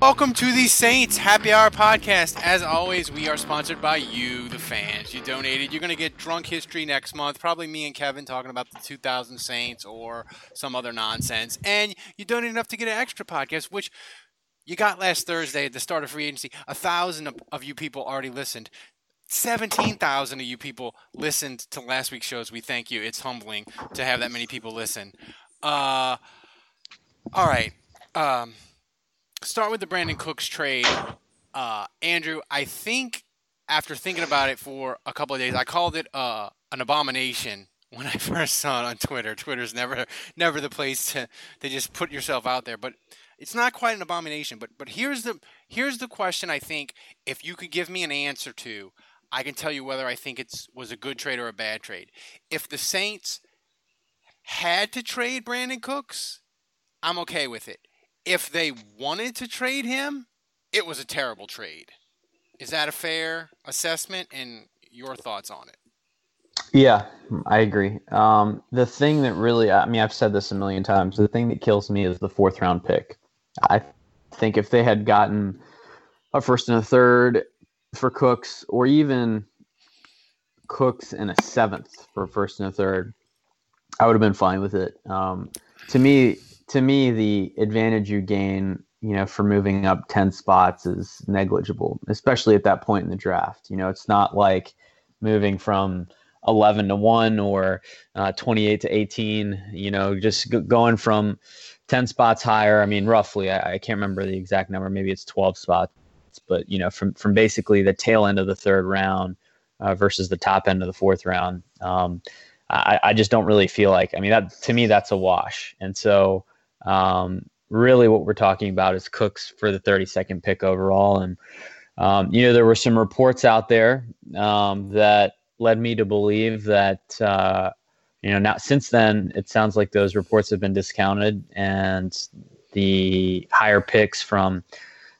Welcome to the Saints Happy Hour podcast. As always, we are sponsored by you, the fans. You donated. You're going to get drunk history next month. Probably me and Kevin talking about the 2000 Saints or some other nonsense. And you donated enough to get an extra podcast, which you got last Thursday at the start of free agency. A thousand of, you people already listened. 17,000 of you people listened to last week's shows. We thank you. It's humbling to have that many people listen. Uh, all right. Um, start with the Brandin Cooks trade. Uh, Andrew, I think after thinking about it for a couple of days, I called it uh, an abomination when I first saw it on Twitter. Twitter's never never the place to, to just put yourself out there, but it's not quite an abomination. But but here's the here's the question. I think if you could give me an answer to, I can tell you whether I think it was a good trade or a bad trade. If the Saints had to trade Brandin Cooks, I'm okay with it if they wanted to trade him, it was a terrible trade. Is that a fair assessment and your thoughts on it? Yeah, I agree. Um, the thing that really, I mean, I've said this a million times. The thing that kills me is the fourth round pick. I think if they had gotten a first and a third for Cooks, or even Cooks and a seventh for first and a third, I would have been fine with it. Um, to me, to me, the advantage you gain, you know, for moving up 10 spots is negligible, especially at that point in the draft. You know, it's not like moving from 11 to 1 or uh, 28 to 18, you know, just g- going from 10 spots higher. I mean, roughly, I, I can't remember the exact number. Maybe it's 12 spots, but, you know, from, from basically the tail end of the third round uh, versus the top end of the fourth round. Um, I, I just don't really feel like, I mean, that to me, that's a wash. And so, um, really, what we're talking about is Cooks for the 32nd pick overall. And, um, you know, there were some reports out there um, that led me to believe that, uh, you know, now since then, it sounds like those reports have been discounted and the higher picks from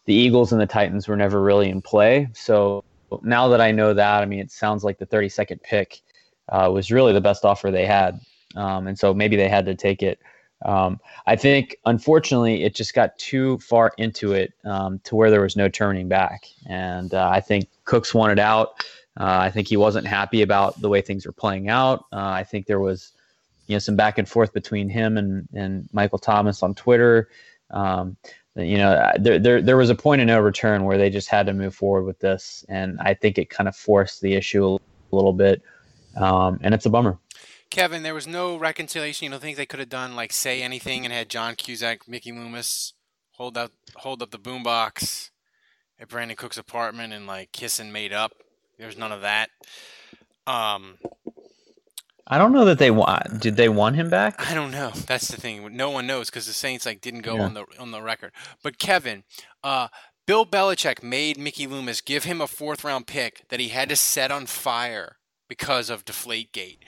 the Eagles and the Titans were never really in play. So now that I know that, I mean, it sounds like the 32nd pick uh, was really the best offer they had. Um, and so maybe they had to take it. Um, I think, unfortunately, it just got too far into it um, to where there was no turning back. And uh, I think Cooks wanted out. Uh, I think he wasn't happy about the way things were playing out. Uh, I think there was, you know, some back and forth between him and, and Michael Thomas on Twitter. Um, you know, there, there there was a point of no return where they just had to move forward with this, and I think it kind of forced the issue a little bit, um, and it's a bummer. Kevin, there was no reconciliation. You don't think they could have done like say anything and had John Cusack, Mickey Loomis hold up hold up the boombox at Brandin Cook's apartment and like kiss and made up. There's none of that. Um, I don't know that they want. Did they want him back? I don't know. That's the thing. No one knows because the Saints like didn't go Yeah. on the on the record. But Kevin, uh, Bill Belichick made Mickey Loomis give him a fourth round pick that he had to set on fire because of Deflategate.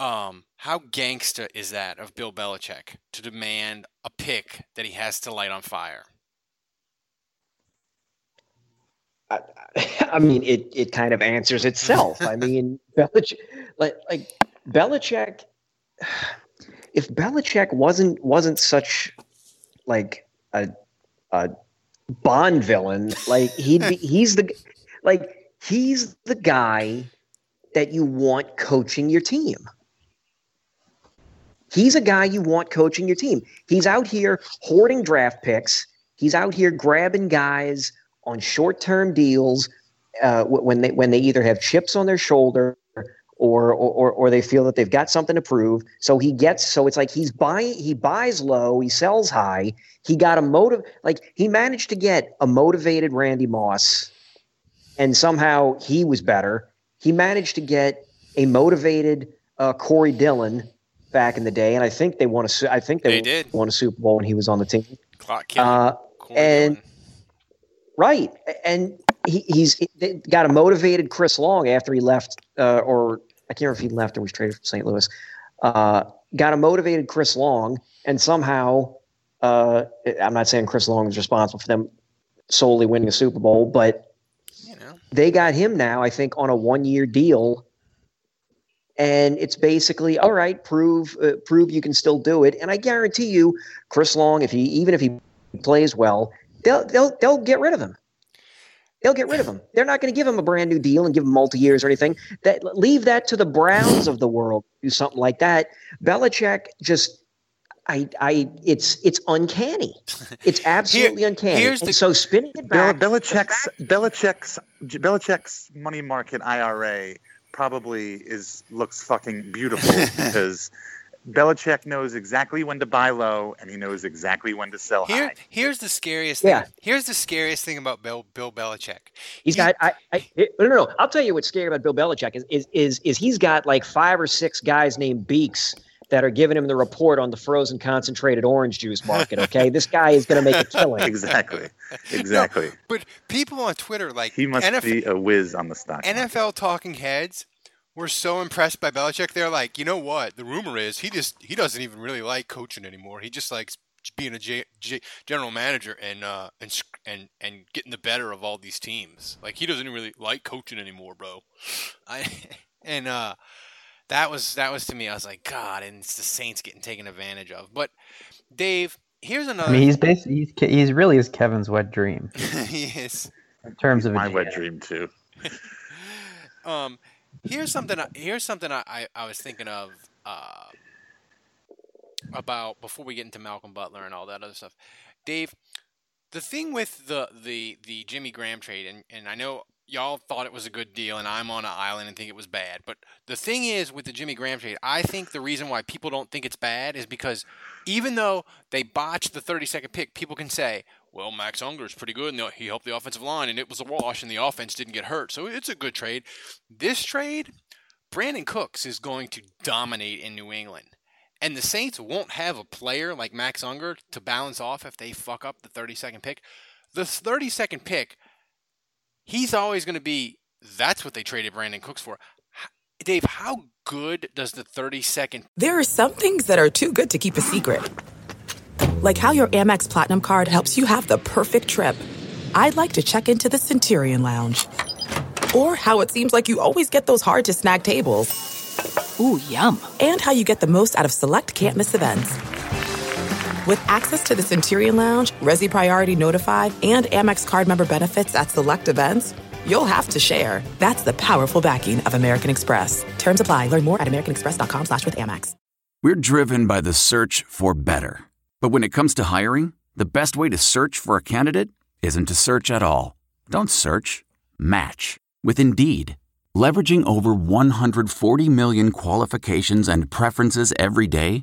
Um, how gangsta is that of Bill Belichick to demand a pick that he has to light on fire? I, I mean, it, it kind of answers itself. I mean, Belichick, like like Belichick, if Belichick wasn't wasn't such like a a Bond villain. Like he'd be, he's the like he's the guy that you want coaching your team. He's a guy you want coaching your team. He's out here hoarding draft picks. He's out here grabbing guys on short-term deals uh, when they when they either have chips on their shoulder or, or or they feel that they've got something to prove. So he gets so it's like he's buying he buys low, he sells high. He got a motive like he managed to get a motivated Randy Moss, and somehow he was better. He managed to get a motivated uh, Corey Dillon back in the day, and I think they won a I think they, They did. won a Super Bowl when he was on the team. Clock killing. Uh, and Dillon. Right, and he, he's they got a motivated Chris Long after he left, uh, or I can't remember if he left or was traded from St. Louis. Uh, got a motivated Chris Long, and somehow, uh, I'm not saying Chris Long is responsible for them solely winning a Super Bowl, but you know, they got him now, I think, on a one-year deal, and it's basically all right. Prove uh, prove you can still do it, and I guarantee you, Chris Long, if he even if he plays well, they'll they'll they'll get rid of him. They'll get rid of him. They're not going to give him a brand new deal and give him multi years or anything. That leave that to the Browns of the world. Do something like that. Belichick just. I, I, it's, it's uncanny. It's absolutely uncanny. here's and the- so spinning it Bel- back, Belichick's Belichick's Belichick's money market IRA probably is looks fucking beautiful because Belichick knows exactly when to buy low and he knows exactly when to sell here, high. here's the scariest thing. Yeah. Here's the scariest thing about Bill, Bill Belichick. He's got. I, I no, no, no. I'll tell you what's scary about Bill Belichick is is is, is he's got like five or six guys named Beaks that are giving him the report on the frozen concentrated orange juice market. Okay, this guy is going to make a killing. Exactly, exactly. But people on Twitter, like He must NFL, be a whiz on the stock. market. NFL talking heads, were so impressed by Belichick. They're like, you know what? The rumor is he just he doesn't even really like coaching anymore. He just likes being a J, J, general manager and uh and and and getting the better of all these teams. Like he doesn't really like coaching anymore, bro. I and uh that was that was to me. I was like, God, and it's the Saints getting taken advantage of. But Dave, here's another. I mean, he's basically he's, he's really is Kevin's wet dream he is. in terms of My wet dream too. Um, here's something. I- Here's something I, I, I was thinking of uh, about before we get into Malcolm Butler and all that other stuff. Dave, the thing with the the the Jimmy Graham trade, and and I know y'all thought it was a good deal, and I'm on an island and think it was bad. But the thing is with the Jimmy Graham trade, I think the reason why people don't think it's bad is because even though they botched the 30 second pick, people can say, well, Max Unger is pretty good, and he helped the offensive line, and it was a wash, and the offense didn't get hurt, so it's a good trade. This trade, Brandin Cooks is going to dominate in New England. And the Saints won't have a player like Max Unger to balance off if they fuck up the 30 second pick. The 30 second pick, he's always going to be that's what they traded Brandin Cooks for. Dave, how good does the 30 second There are some things that are too good to keep a secret. Like how your Amex Platinum card helps you have the perfect trip. I'd like to check into the Centurion Lounge. Or how it seems like you always get those hard to snag tables. Ooh, yum. And how you get the most out of select can't miss events. With access to the Centurion Lounge, Resy Priority Notified, and Amex card member benefits at select events, you'll have to share. That's the powerful backing of American Express. Terms apply. Learn more at americanexpress.com slash with Amex. We're driven by the search for better. But when it comes to hiring, the best way to search for a candidate isn't to search at all. Don't search, match with Indeed. Leveraging over 140 million qualifications and preferences every day,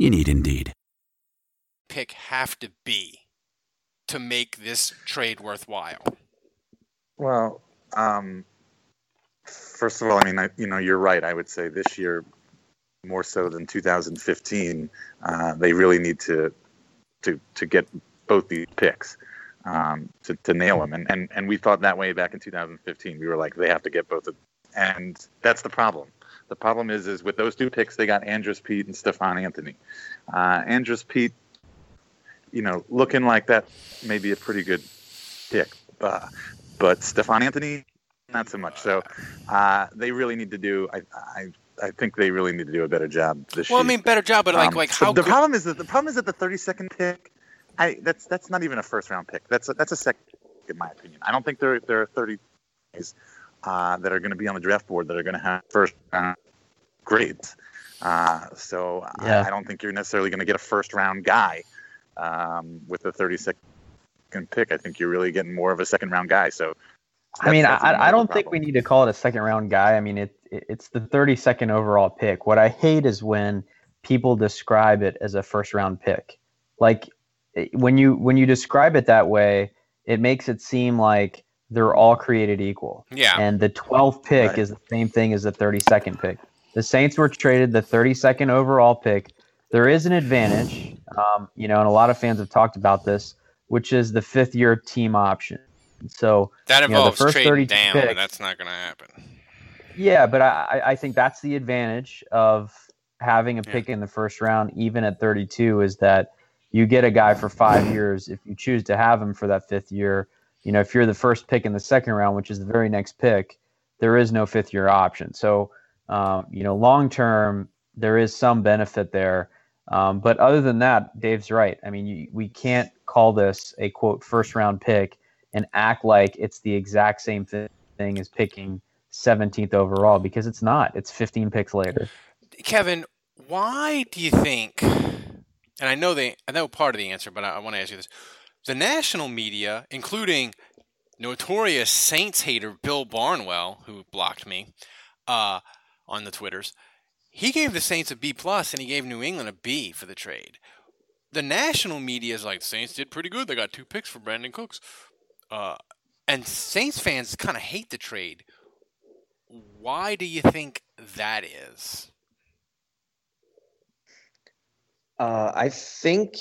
You need Indeed. pick have to be to make this trade worthwhile? Well, um, first of all, I mean, I, you know, you're right. I would say this year, more so than 2015, uh, they really need to to to get both these picks um, to to nail them, and, and and we thought that way back in 2015. We were like, they have to get both of, and that's the problem. The problem is, is with those two picks, they got Andrus Peat and Stephon Anthony. Uh, Andrus Peat, you know, looking like that may be a pretty good pick, uh, but Stephon Anthony, not so much. So uh, they really need to do. I, I I think they really need to do a better job this year. Well, I mean, better job, but like, Um, like how the problem is that the problem is that the 32nd pick, I that's that's not even a first round pick. That's a, that's a second, in my opinion. I don't think are 30 guys uh, that are going to be on the draft board that are going to have first round grades. Uh, so Yeah. I, I don't think you're necessarily going to get a first round guy um, with the 32nd pick. I think you're really getting more of a second round guy. So I mean, I, I don't think we need to call it a second round guy. I mean, it, it it's the 32nd overall pick. What I hate is when people describe it as a first round pick. Like when you when you describe it that way, it makes it seem like they're all created equal. Yeah. And the 12th pick Right. is the same thing as the 32nd pick. The Saints were traded the 32nd overall pick. There is an advantage, um, you know, and a lot of fans have talked about this, which is the fifth year team option. So that you know, the first trading 32 down, picks- and that's not going to happen. yeah, but I, I- I think that's the advantage of having a Yeah. pick in the first round, even at 32, is that you get a guy for five years. If you choose to have him for that fifth year, you know, if you're the first pick in the second round, which is the very next pick, there is no fifth year option. So, um, you know, long term, there is some benefit there. Um, but other than that, Dave's right. I mean, you, we can't call this a quote first round pick and act like it's the exact same thi- thing as picking 17th overall because it's not. It's 15 picks later. Kevin, why do you think? And I know they, I know part of the answer, but I, I want to ask you this: the national media, including notorious Saints hater Bill Barnwell, who blocked me uh, on the twitters, he gave the Saints a B plus, and he gave New England a B for the trade. The national media is like Saints did pretty good; they got two picks for Brandin Cooks, uh, and Saints fans kind of hate the trade. Why do you think that is? Uh, I think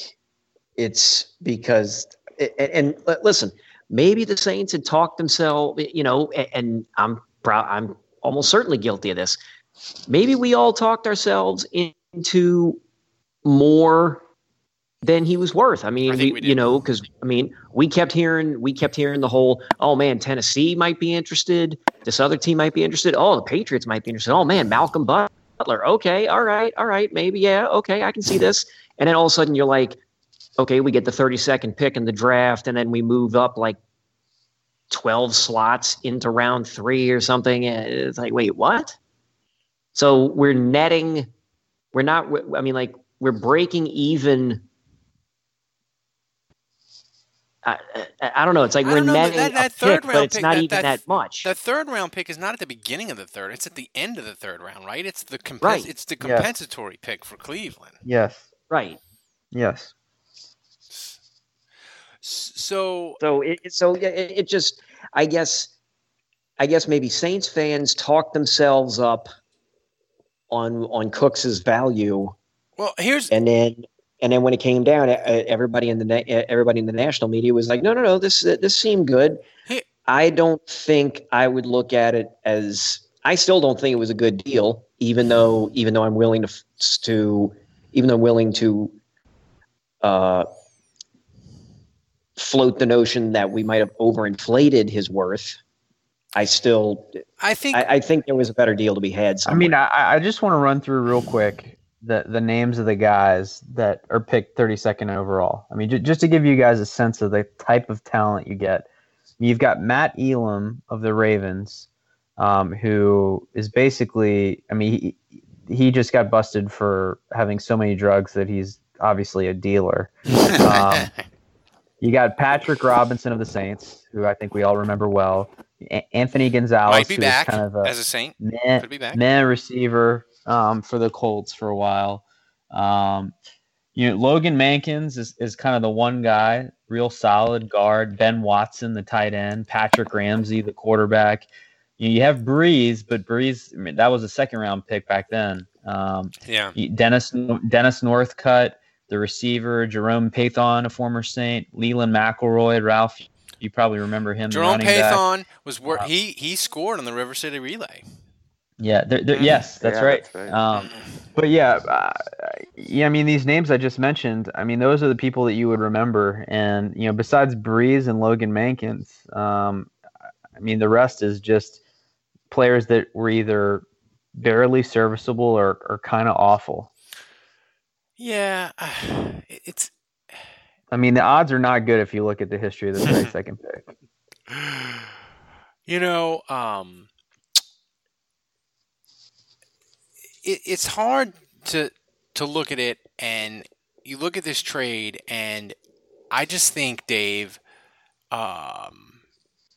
it's because, and, and listen, maybe the Saints had talked themselves, you know, and, and I'm proud, I'm almost certainly guilty of this. Maybe we all talked ourselves into more than he was worth. I mean, I we, we you know, because I mean, we kept hearing, we kept hearing the whole, oh man, Tennessee might be interested. This other team might be interested. Oh, the Patriots might be interested. Oh man, Malcolm Butler. Okay, all right, all right, maybe yeah, okay, I can see this. And then all of a sudden you're like, okay, we get the 32nd pick in the draft, and then we move up like 12 slots into round three or something. It's like, wait, what? So we're netting, we're not, I mean, like, we're breaking even. I, I, I don't know. It's like we're know, netting that- a that third pick, round but it's pick, not that- even that- that much. The third round pick is not at the beginning of the third; it's at the end of the third round, right? It's the comp- Right. It's the Yeah. compensatory pick for Cleveland. Yes. right. Yes. So So it so yeah, it, it just I guess I guess maybe Saints fans talk themselves up on on Cooks's value, well, here's and then and then when it came down, everybody in the na- everybody in the national media was like, no, no, no, this this seemed good. Hey. I don't think I would look at it as I still don't think it was a good deal, even though even though I'm willing to to even though I'm willing to uh, float the notion that we might have overinflated his worth. I still, I think I, I think there was a better deal to be had. I mean, I, I just want to run through real quick the, the names of the guys that are picked 32nd overall. I mean, j- just to give you guys a sense of the type of talent you get. You've got Matt Elam of the Ravens, um, who is basically, I mean, he, he just got busted for having so many drugs that he's obviously a dealer. Um, You got Patrick Robinson of the Saints, who I think we all remember well. A- Anthony Gonzalez, might be back kind of a as a Saint. meh, Could be back. meh receiver um, for the Colts for a while. Um, you know, Logan Mankins is, is kind of the one guy, real solid guard. Ben Watson, the tight end. Patrick Ramsey, the quarterback. You, you have Brees, but Brees, I mean, that was a second round pick back then. Um, Yeah, Dennis Dennis Northcutt, the receiver Jerome Pathon, a former Saint, Leland McElroy, Ralph. You probably remember him. Jerome running back. Was wor- he he scored on the River City Relay. Yeah, they're, they're- yes, that's Yeah, right. that's right. Um, but yeah, uh, yeah. I mean, these names I just mentioned. I mean, those are the people that you would remember. And you know, besides Brees and Logan Mankins, um, I mean, the rest is just players that were either barely serviceable or, or kind of awful. Yeah, it's I mean, the odds are not good if you look at the history of the second pick. you know, um, it, it's hard to to look at it and you look at this trade and I just think Dave, um,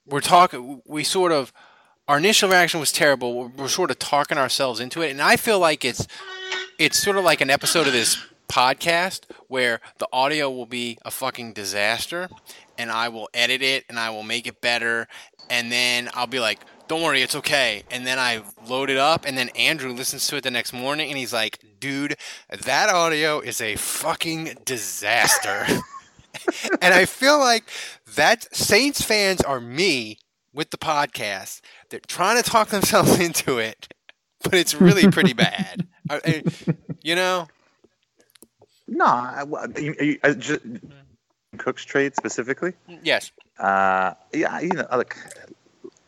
we're talking. We sort of our initial reaction was terrible. We're, we're sort of talking ourselves into it, and I feel like it's it's sort of like an episode of this podcast where the audio will be a fucking disaster and I will edit it and I will make it better. And then I'll be like don't worry it's okay. And then I load it up and then Andrew listens to it the next morning and he's like dude that audio is a fucking disaster. And I feel like that Saints fans are me with the podcast. They're trying to talk themselves into it but it's really pretty bad. I- I- you know No, I, well, you, you, I just, Cook's trade specifically. yes Uh, yeah, you know, look,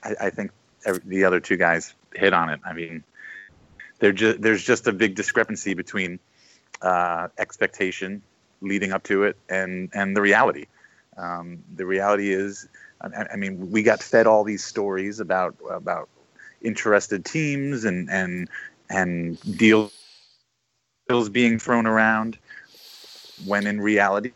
I, I think every, the other two guys hit on it. I mean, there ju- there's just a big discrepancy between uh, expectation leading up to it and and the reality. Um, the reality is, I, I mean, we got fed all these stories about about interested teams and and and deals deals being thrown around, when in reality,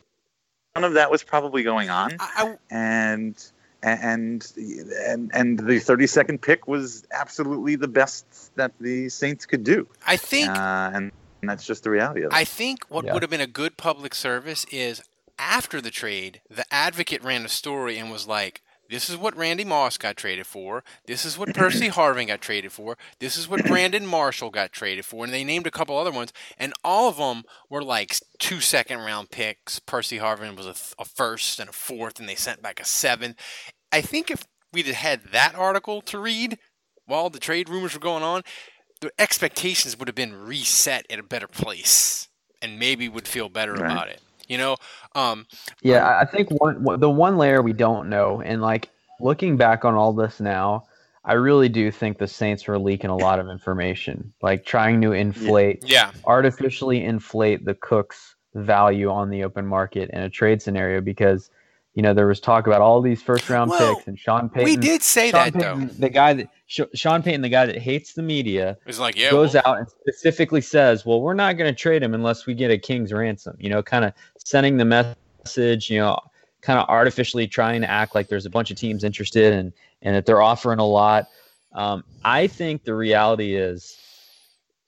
none of that was probably going on I, and and and and the 32nd pick was absolutely the best that the Saints could do, I think uh, and, and that's just the reality of it. I think what Yeah. would have been a good public service is after the trade, the advocate ran a story and was like, this is what Randy Moss got traded for. This is what Percy Harvin got traded for. This is what Brandon Marshall got traded for. And they named a couple other ones. And all of them were like two second round picks. Percy Harvin was a, th- a first and a fourth, and they sent back a seventh. I think if we'd had that article to read while the trade rumors were going on, the expectations would have been reset at a better place and maybe would feel better Right. about it. You know, um, Yeah, I I think one the one layer we don't know, and like looking back on all this now, I really do think the Saints were leaking a lot of information, like trying to inflate, yeah, artificially inflate the Cooks' value on the open market in a trade scenario because. You know, there was talk about all these first round Well, picks and Sean Payton. we did say Sean that though. The guy that Sean Payton, the guy that hates the media, is like, yeah, goes well, out and specifically says, "Well, we're not going to trade him unless we get a king's ransom." You know, kind of sending the message. You know, kind of artificially trying to act like there's a bunch of teams interested and and that they're offering a lot. Um, I think the reality is,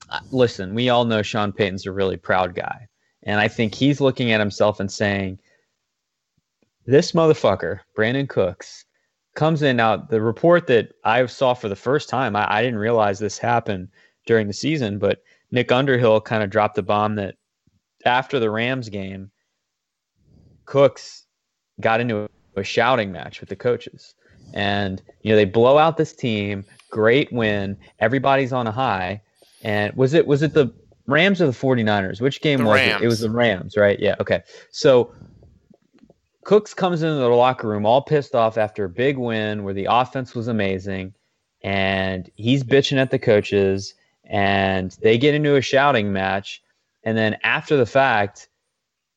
uh, listen, we all know Sean Payton's a really proud guy, and I think he's looking at himself and saying, "This motherfucker, Brandin Cooks." Comes in now. The report that I saw for the first time, I, I didn't realize this happened during the season, but Nick Underhill kind of dropped the bomb that after the Rams game, Cooks got into a, shouting match with the coaches. And, you know, they blow out this team, great win, everybody's on a high. And was it was it the Rams or the 49ers? Which game The was it? It was the Rams, right? Yeah, okay. So Cooks comes into the locker room all pissed off after a big win where the offense was amazing and he's bitching at the coaches and they get into a shouting match and then after the fact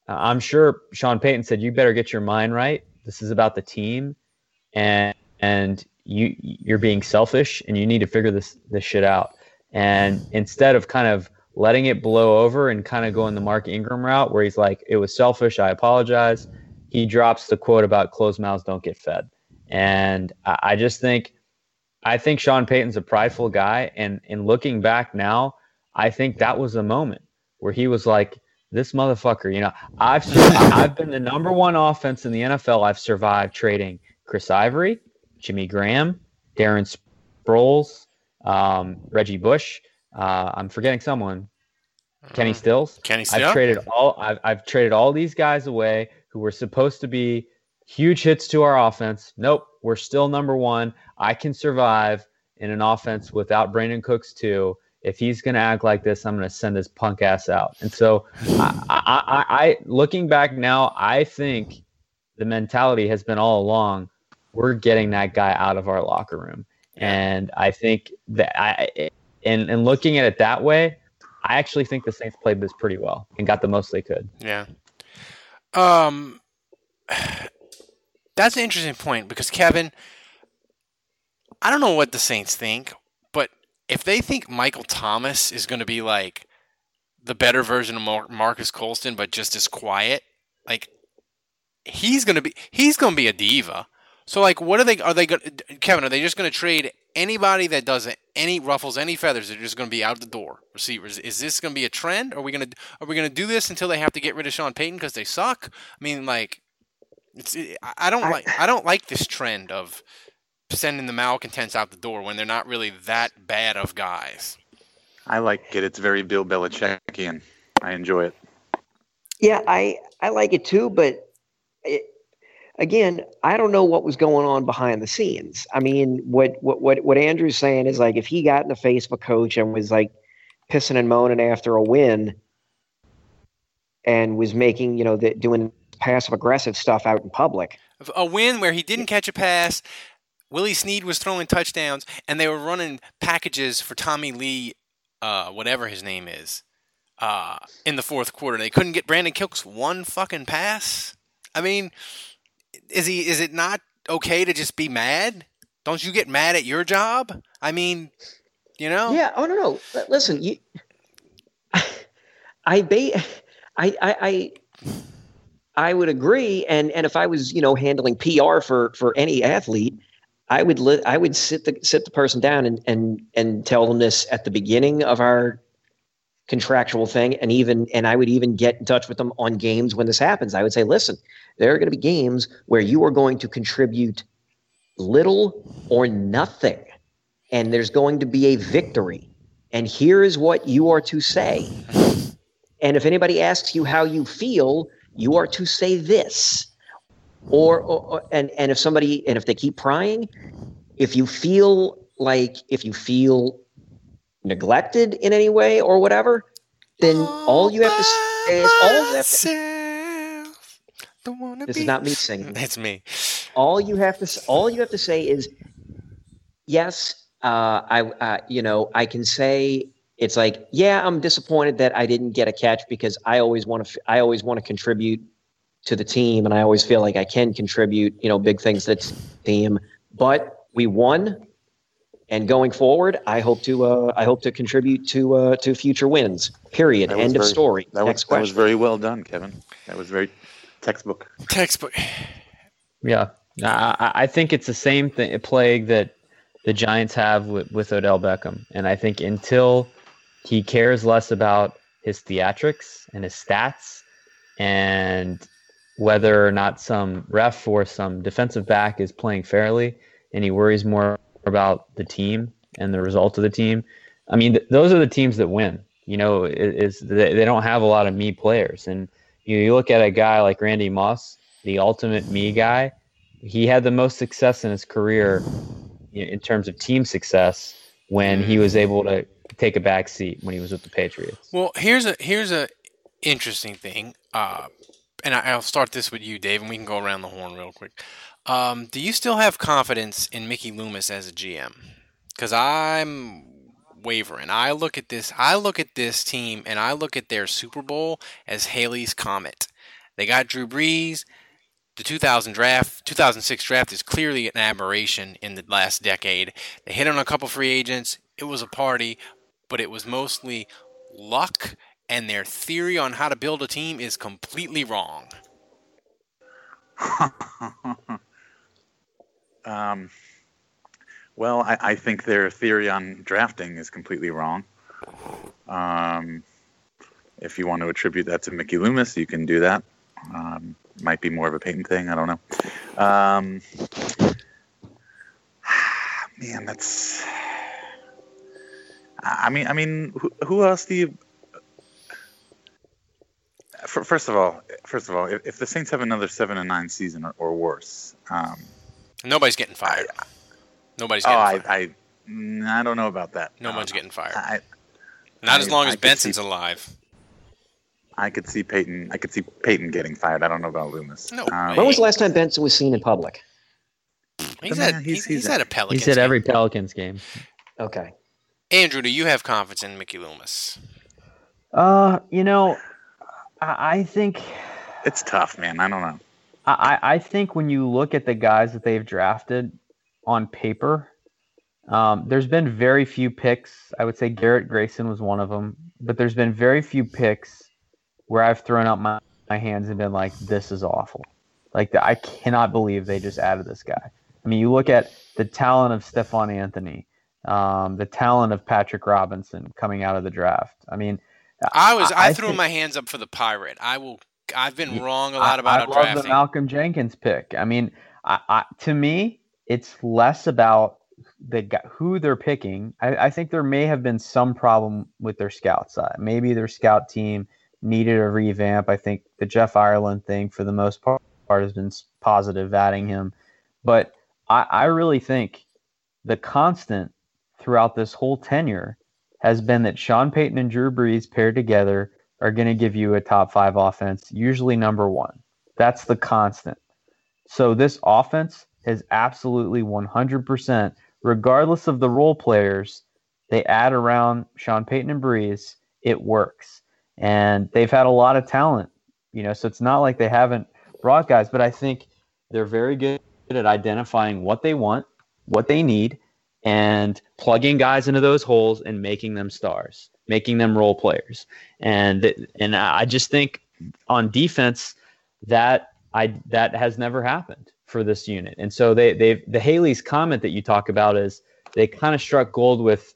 uh, i'm sure sean payton said you better get your mind right. This is about the team and and you you're being selfish and you need to figure this this shit out. And instead of kind of letting it blow over and kind of going the mark ingram route where he's like it was selfish i apologize he drops the quote about closed mouths don't get fed. And i, I just think I think Sean Payton's a prideful guy, and in looking back now, I think that was a moment where he was like, "This motherfucker." You know, I've I've been the number one offense in the NFL. I've survived trading Chris Ivory, Jimmy Graham, Darren Sproles, um, Reggie Bush. Uh, I'm forgetting someone. Kenny Stills. Kenny Stills. I've traded all. I've, I've traded all these guys away who were supposed to be huge hits to our offense. Nope, we're still number one. I can survive in an offense without Brandin Cooks too. If he's going to act like this, I'm going to send his punk ass out. And so, I, I, I, I, looking back now, I think the mentality has been all along: we're getting that guy out of our locker room. And I think that I, and and looking at it that way, I actually think the Saints played this pretty well and got the most they could. Yeah. Um, that's an interesting point because Kevin, I don't know what the Saints think, if they think Michael Thomas is going to be like the better version of Mar- Marques Colston, but just as quiet, like he's going to be he's going to be a diva. So like, what are they? Are they going? Kevin? Are they just going to trade anybody that does any ruffles any feathers? They're just going to be out the door. Receivers. Is this going to be a trend? Are we going to are we going to do this until they have to get rid of Sean Payton because they suck? I mean, like, it's I don't like I don't like this trend of sending the malcontents out the door when they're not really that bad of guys. I like it. It's very Bill Belichickian. I enjoy it. Yeah, I I like it too, but it, again, I don't know what was going on behind the scenes. I mean, what what what what Andrew's saying is like if he got in the face of a coach and was like pissing and moaning after a win and was making, you know, the, doing passive aggressive stuff out in public. A win where he didn't catch a pass. Willie Snead was throwing touchdowns, and they were running packages for Tommy Lee, uh, whatever his name is, uh, in the fourth quarter. They couldn't get Brandin Cooks one fucking pass. I mean, is he? Is it not okay to just be mad? Don't you get mad at your job? I mean, you know. Yeah. Oh no no. Listen, you. I ba- I I. I I would agree, and and if I was you know handling PR for for any athlete, I would li- I would sit the sit the person down and and and tell them this at the beginning of our contractual thing, and even and I would even get in touch with them on games when this happens. I would say, listen, there are going to be games where you are going to contribute little or nothing, and there's going to be a victory, and here is what you are to say. And if anybody asks you how you feel, you are to say this. Or, or, and and if somebody and if they keep prying, if you feel like if you feel neglected in any way or whatever, then all you have to say is all you have to, this is not me singing. It's me. all you have to all you have to say is yes uh, i uh, you know i can say it's like yeah i'm disappointed that i didn't get a catch because i always want to i always want to contribute to the team and i always feel like i can contribute you know big things to the team but we won and going forward i hope to uh, i hope to contribute to uh, to future wins period That was end of story That next was, that was very well done, Kevin. That was very textbook. Textbook. Yeah, I, I- I think it's the same thing, plague that the Giants have with, with Odell Beckham, and I think until he cares less about his theatrics and his stats, and whether or not some ref or some defensive back is playing fairly, and he worries more about the team and the result of the team. I mean, th- those are the teams that win. You know, is they, they don't have a lot of me players, and you, you look at a guy like Randy Moss, the ultimate me guy. He had the most success in his career in in terms of team success when he was able to take a back seat when he was with the Patriots. Well, here's a here's a interesting thing, uh, and I'll start this with you, Dave, and we can go around the horn real quick. Um, do you still have confidence in Mickey Loomis as a GM? Because I'm wavering. I look at this. I look at this team, and I look at their Super Bowl as Halley's Comet. They got Drew Brees. The 2000 draft, 2006 draft is clearly an aberration in the last decade. They hit on a couple free agents. It was a party, but it was mostly luck, and their theory on how to build a team is completely wrong. um, well, I, I think their theory on drafting is completely wrong. Um, if you want to attribute that to Mickey Loomis, you can do that. Um, might be more of a Payton thing. I don't know. Um, man, that's. I mean, I mean, who, who else do you? F- first of all, first of all, if, if the Saints have another seven and nine season or, or worse, um, Nobody's getting fired. Nobody's oh, getting I, fired. I, mm, I don't know about that. no Uh, one's getting fired. I, Not as long as could Benson's see- alive. I could see Payton. I could see Payton getting fired. I don't know about Loomis. No Um, When was the last time Benson was seen in public? He's man, at he's- he's, he's he's a- at a Pelicans. He's at game. every Pelicans game. Okay. Andrew, do you have confidence in Mickey Loomis? Uh, you know, I, think It's tough, man. I don't know. I, I think when you look at the guys that they've drafted on paper, um, there's been very few picks. I would say Garrett Grayson was one of them, but there's been very few picks where I've thrown up my, my hands and been like, this is awful. Like, I cannot believe they just added this guy. I mean, you look at the talent of Stephon Anthony, um, the talent of Patrick Robinson coming out of the draft. I mean, I was I, I threw think- my hands up for the Pirate. I will. I've been wrong a lot about I, I love drafting. the Malcolm Jenkins pick. I mean, I, I, to me, it's less about the who they're picking. I, I think there may have been some problem with their scout side. Maybe their scout team needed a revamp. I think the Jeff Ireland thing, for the most part, has been positive, adding him. But I, I really think the constant throughout this whole tenure has been that Sean Payton and Drew Brees paired together are going to give you a top five offense, usually number one. That's the constant. So this offense has absolutely 100%, regardless of the role players they add around Sean Payton and Brees, it works. And they've had a lot of talent, you know, so it's not like they haven't brought guys, but I think they're very good at identifying what they want, what they need, and plugging guys into those holes and making them stars, making them role players. And and I just think on defense that I that has never happened for this unit. And so they they the Halley's comet that you talk about is they kind of struck gold with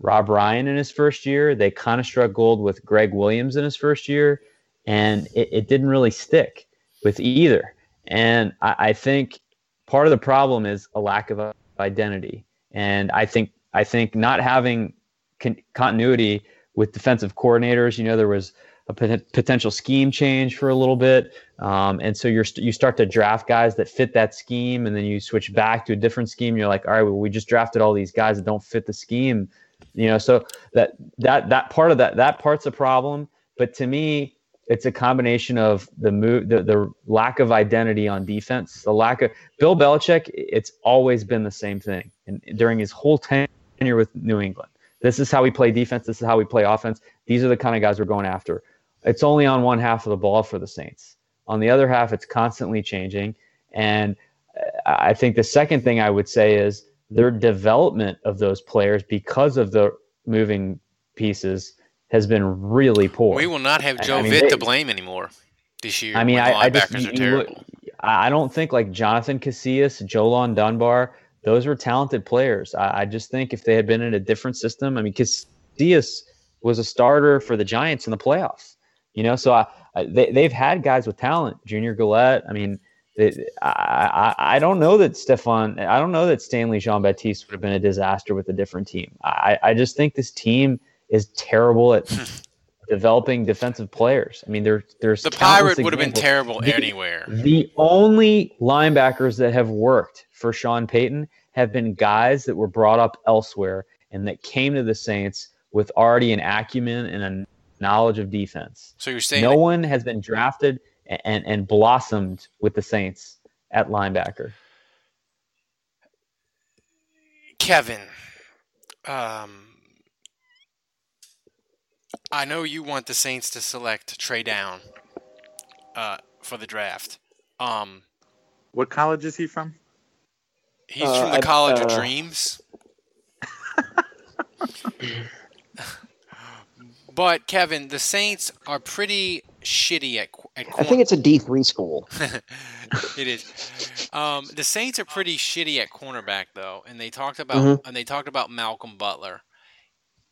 Rob Ryan in his first year. They kind of struck gold with Gregg Williams in his first year, and it, it didn't really stick with either. And I, I think part of the problem is a lack of identity. And I think I think not having con- continuity with defensive coordinators. You know, there was a pot- potential scheme change for a little bit, um, and so you're st- you start to draft guys that fit that scheme, and then you switch back to a different scheme. You're like, all right, well, we just drafted all these guys that don't fit the scheme. You know, so that that that part of that that part's a problem. But to me, it's a combination of the move, the, the lack of identity on defense, the lack of Bill Belichick. It's always been the same thing, and during his whole tenure with New England, this is how we play defense. This is how we play offense. These are the kind of guys we're going after. It's only on one half of the ball for the Saints. On the other half, it's constantly changing, and I think the second thing I would say is their development of those players because of the moving pieces has been really poor. We will not have Joe I mean, Vitt they- to blame anymore this year. I mean, I, I just you, you look, I don't think like Jonathan Casillas, Jo-Lonn Dunbar, those were talented players. I, I just think if they had been in a different system, I mean, Casillas was a starter for the Giants in the playoffs. You know, so I, I, they they've had guys with talent, Junior Galette. I mean, they, I, I I don't know that Stephon, I don't know that Stanley Jean Baptiste would have been a disaster with a different team. I I just think this team is terrible at developing defensive players. I mean, there there's The Pirate would have been terrible The- anywhere. The only linebackers that have worked for Sean Payton have been guys that were brought up elsewhere and that came to the Saints with already an acumen and a knowledge of defense. So you're saying No that- one has been drafted and, and blossomed with the Saints at linebacker. Kevin, um, I know you want the Saints to select Tre Down uh, for the draft. Um, What college is he from? he's Uh, from the I- College of uh, Dreams. but Kevin, the Saints are pretty shitty at qu- at I think it's a D three school. it is. Um, the Saints are pretty shitty at cornerback though, and they talked about Mhm. and they talked about Malcolm Butler.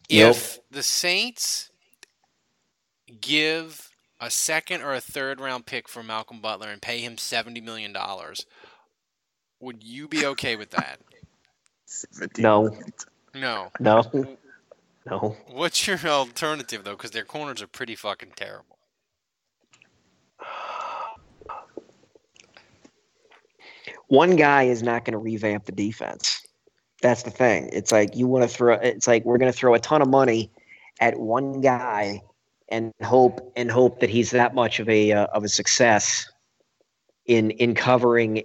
Yep. If the Saints give a second or a third round pick for Malcolm Butler and pay him $70 million, would you be okay with that? no. No. No. No. What's your alternative, though? Because their corners are pretty fucking terrible. One guy is not going to revamp the defense. That's the thing. It's like you want to throw, it's like we're going to throw a ton of money at one guy and hope and hope that he's that much of a uh, of a success in in covering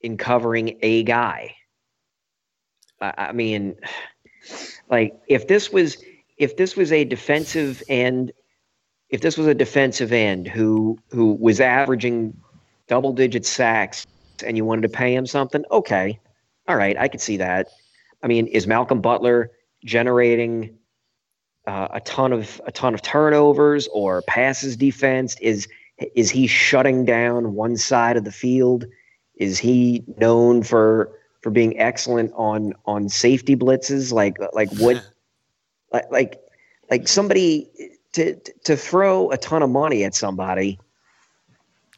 in covering a guy. I, I mean, like if this was if this was a defensive end, if this was a defensive end who who was averaging double digit sacks and you wanted to pay him something, okay, all right, I could see that. I mean, is Malcolm Butler generating uh, a ton of a ton of turnovers or passes defense? Is is he shutting down one side of the field? Is he known for for being excellent on on safety blitzes? Like like what like like like somebody to to throw a ton of money at somebody.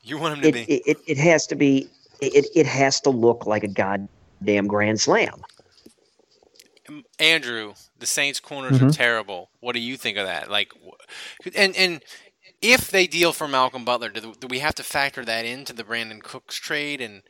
You want him to It be. it, it, it has to be it, it has to look like a goddamn grand slam. Andrew, the Saints corners are Mhm. terrible. What do you think of that? Like, and and if they deal for Malcolm Butler, do, do we have to factor that into the Brandin Cooks trade and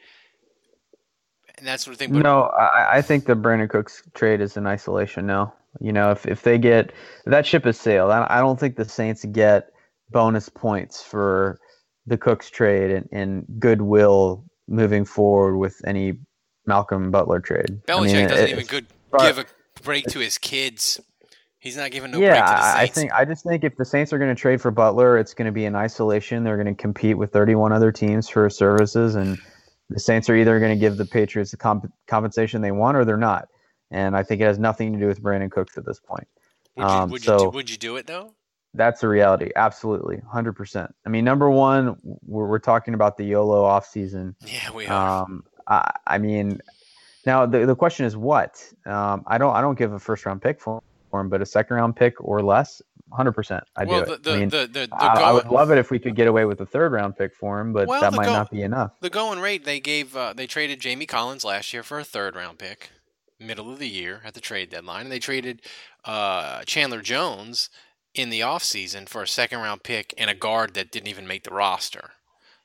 and that sort of thing? But No, I, I think the Brandin Cooks trade is in isolation now. You know, if, if they get that ship is sailed, I, I don't think the Saints get bonus points for the Cooks trade and, and goodwill moving forward with any Malcolm Butler trade. I Belichick mean, doesn't it- even good but- give a break to his kids. He's not giving no break yeah, to the I, I think I just think if the Saints are going to trade for Butler, it's going to be in isolation. They're going to compete with 31 other teams for services, and the Saints are either going to give the Patriots the comp- compensation they want or they're not. And I think it has nothing to do with Brandin Cooks at this point. would you, um, would, you so- do, would you do it though? That's the reality. Absolutely. 100%. I mean, number one, we're, we're talking about the YOLO offseason. Yeah, we are. Um, I, I mean, now the, the question is what? Um, I don't I don't give a first round pick for, him, but a second round pick or less, 100%. I well, do the it. the, I mean, the, the, the, I, I would love it if we could get away with a third round pick for him, but Well, that might go- not be enough. The going rate they gave uh, they traded Jamie Collins last year for a third round pick, middle of the year at the trade deadline, and they traded uh, Chandler Jones in the offseason for a second round pick and a guard that didn't even make the roster.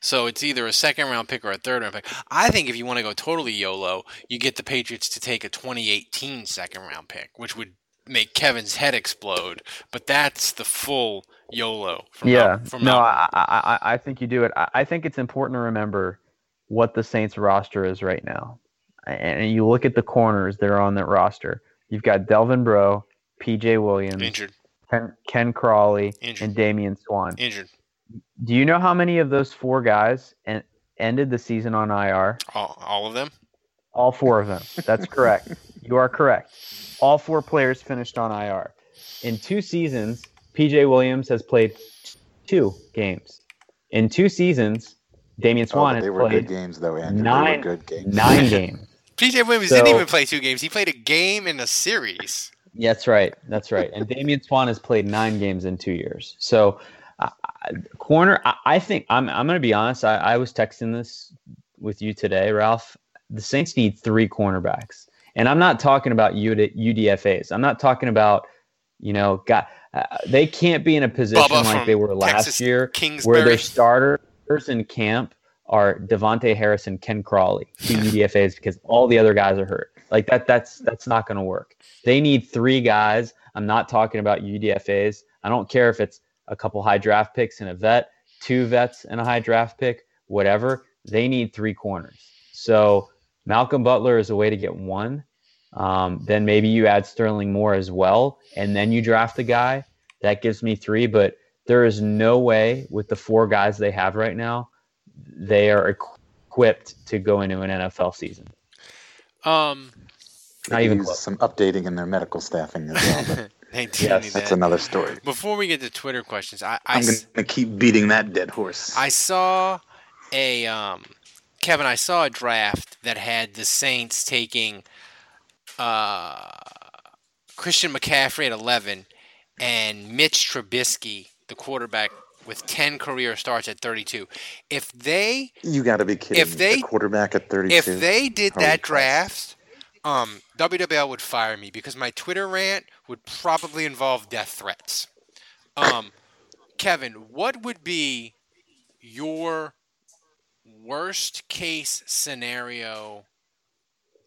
So it's either a second round pick or a third round pick. I think if you want to go totally YOLO, you get the Patriots to take a 2018 second round pick, which would make Kevin's head explode. But that's the full YOLO. From yeah, Mal- from no. I, I, I think you do it. I, I think it's important to remember what the Saints roster is right now, and, and you look at the corners that are on that roster. You've got Delvin Breaux, P.J. Williams, injured, Ken, Ken Crawley, Injured. and Damian Swann. injured. Do you know how many of those four guys en- ended the season on IR? All, all of them. All four of them. That's correct. you are correct. All four players finished on IR. In two seasons, PJ Williams has played two games. In two seasons, Damian Oh, Swann but they has were played good games, though, Andrew. nine- they were good games. nine games. PJ Williams So- didn't even play two games. He played a game in a series. That's right. That's right. And Damian Swann has played nine games in two years. So, corner, I, I think I'm. I'm going to be honest. I, I was texting this with you today, Ralph. The Saints need three cornerbacks, and I'm not talking about UD, UDFA's. I'm not talking about, you know, got. Uh, they can't be in a position Bubba like they were last Texas year, Kingsbury. where their starters in camp are Devonte Harris and Ken Crawley, two UDFA's, because all the other guys are hurt. Like that. That's that's not going to work. They need three guys. I'm not talking about UDFA's. I don't care if it's a couple high draft picks and a vet, two vets and a high draft pick, whatever. They need three corners. So Malcolm Butler is a way to get one. Um, then maybe you add Sterling Moore as well, and then you draft the guy. That gives me three. But there is no way with the four guys they have right now, they are equipped to go into an NFL season. Um, Not even close. some updating in their medical staffing as well. But they did Yes, that's another story. Before we get to Twitter questions, I I, I'm going to keep beating that dead horse. I saw a um, Kevin. I saw a draft that had the Saints taking uh, Christian McCaffrey at 11 and Mitch Trubisky, the quarterback, with 10 career starts at 32. If they you got to be kidding if they- the quarterback at 32. if they did Holy that Christ. draft, um, WWL would fire me because my Twitter rant would probably involve death threats. Um, Kevin, what would be your worst case scenario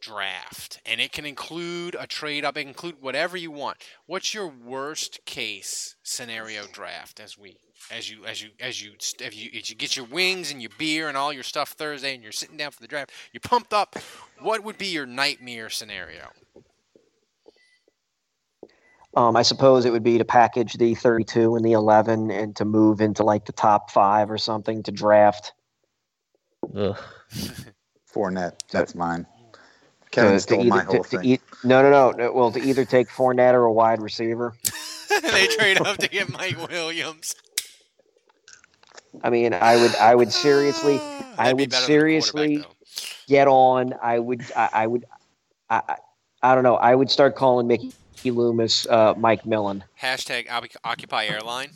draft, and it can include a trade up, include whatever you want. What's your worst case scenario draft as we as you as you as you as you as you get your wings and your beer and all your stuff Thursday, and you're sitting down for the draft, you're pumped up. What would be your nightmare scenario? Um, I suppose it would be to package the 32 and the 11 and to move into like the top five or something to draft. Ugh. Fournette, that's mine. To, Kevin to stole either, my whole to thing. eat, no, no, no, no. Well, to either take Fournette or a wide receiver. they trade up to get Mike Williams. I mean, I would, I would seriously, I That'd be would better than a seriously get on. I would, I, I would, I, I, I don't know. I would start calling Mickey Loomis, uh, Mike Millen. Hashtag Oc- Occupy Airline.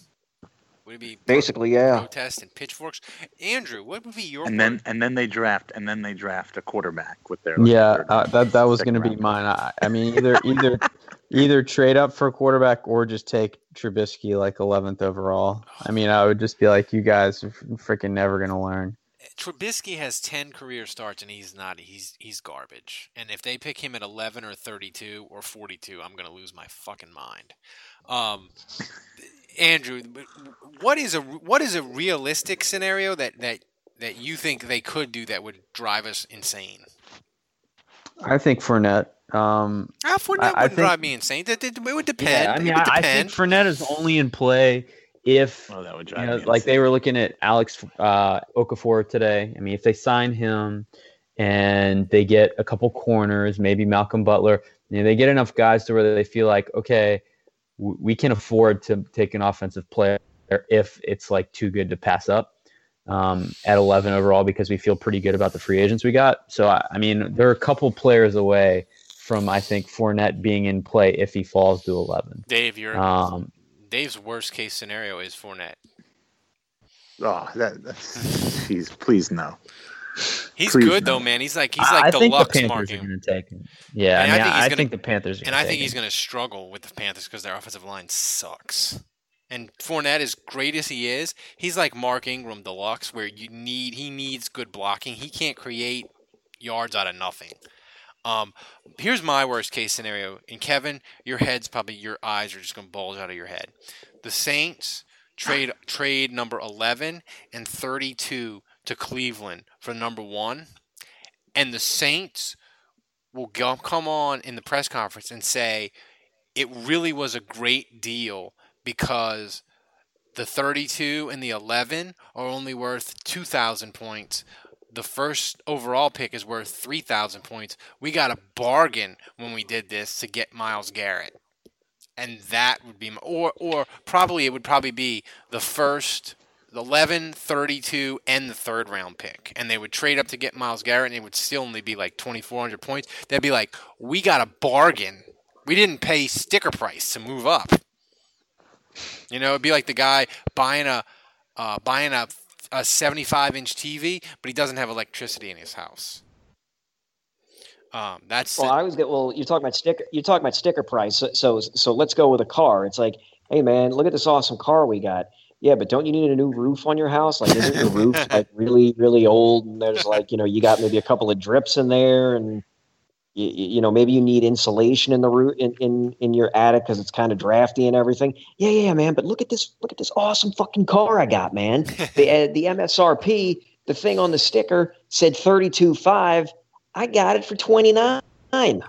Would it be Basically, yeah. protest and pitchforks? Andrew, what would be your And then and then they draft and then they draft a quarterback with their Yeah, third uh, that that was going to be mine. I, I mean, either either either trade up for a quarterback or just take Trubisky like 11th overall. I mean, I would just be like, you guys are freaking never going to learn. Trubisky has ten career starts and he's not he's he's garbage. And if they pick him at eleven or thirty two or forty two, I'm gonna lose my fucking mind. Um, Andrew, what is a what is a realistic scenario that that that you think they could do that would drive us insane? I think Fournette. Um, Ah, Fournette I- I wouldn't think- drive me insane. It, it, it would depend. yeah, I mean, it would I, I think depend. Fournette is only in play if Well, that would you drive know, me like they were looking at Alex uh, Okafor today. I mean, if they sign him and they get a couple corners, maybe Malcolm Butler, you know, they get enough guys to where they feel like, okay, w- we can afford to take an offensive player if it's like too good to pass up um, at 11 overall because we feel pretty good about the free agents we got. So, I, I mean, there are a couple players away from, I think, Fournette being in play if he falls to 11. Dave, your Um, Dave's worst case scenario is Fournette. Oh, that, that's, please, please no. He's Please good no. though, man. He's like he's like I the think the Panthers marking. are going to take him. Yeah, And I, I mean, think I, gonna- think the Panthers are And I think take he's going to struggle with the Panthers because their offensive line sucks. And Fournette, as great as he is, he's like Mark Ingram deluxe, where you need he needs good blocking. He can't create yards out of nothing. Um, here's my worst case scenario. And Kevin, your head's probably your eyes are just to bulge out of your head. The Saints trade trade number 11 and 32 to Cleveland for number one, and the Saints will come on in the press conference and say it really was a great deal because the 32 and the 11 are only worth 2,000 points. The first overall pick is worth 3,000 points. We got a bargain when we did this to get Myles Garrett. And that would be, or, or probably it would probably be the first, the 11, 32, and the third round pick. And they would trade up to get Myles Garrett, and it would still only be like 2,400 points. They'd be like, we got a bargain. We didn't pay sticker price to move up. You know, it'd be like the guy buying a uh, buying a, a 75 inch TV, but he doesn't have electricity in his house. Um, that's Well, I was get well. You're talking about sticker. You're talking about sticker price. So, so, so let's go with a car. It's like, hey man, look at this awesome car we got. Yeah, but don't you need a new roof on your house? Like, isn't your roof like really, really old? And there's like, you know, you got maybe a couple of drips in there, and you, you know, maybe you need insulation in the root in in, in your attic because it's kind of drafty and everything. Yeah, yeah, man. But look at this, look at this awesome fucking car I got, man. the uh, the MSRP, the thing on the sticker said thirty two five. I got it for twenty nine.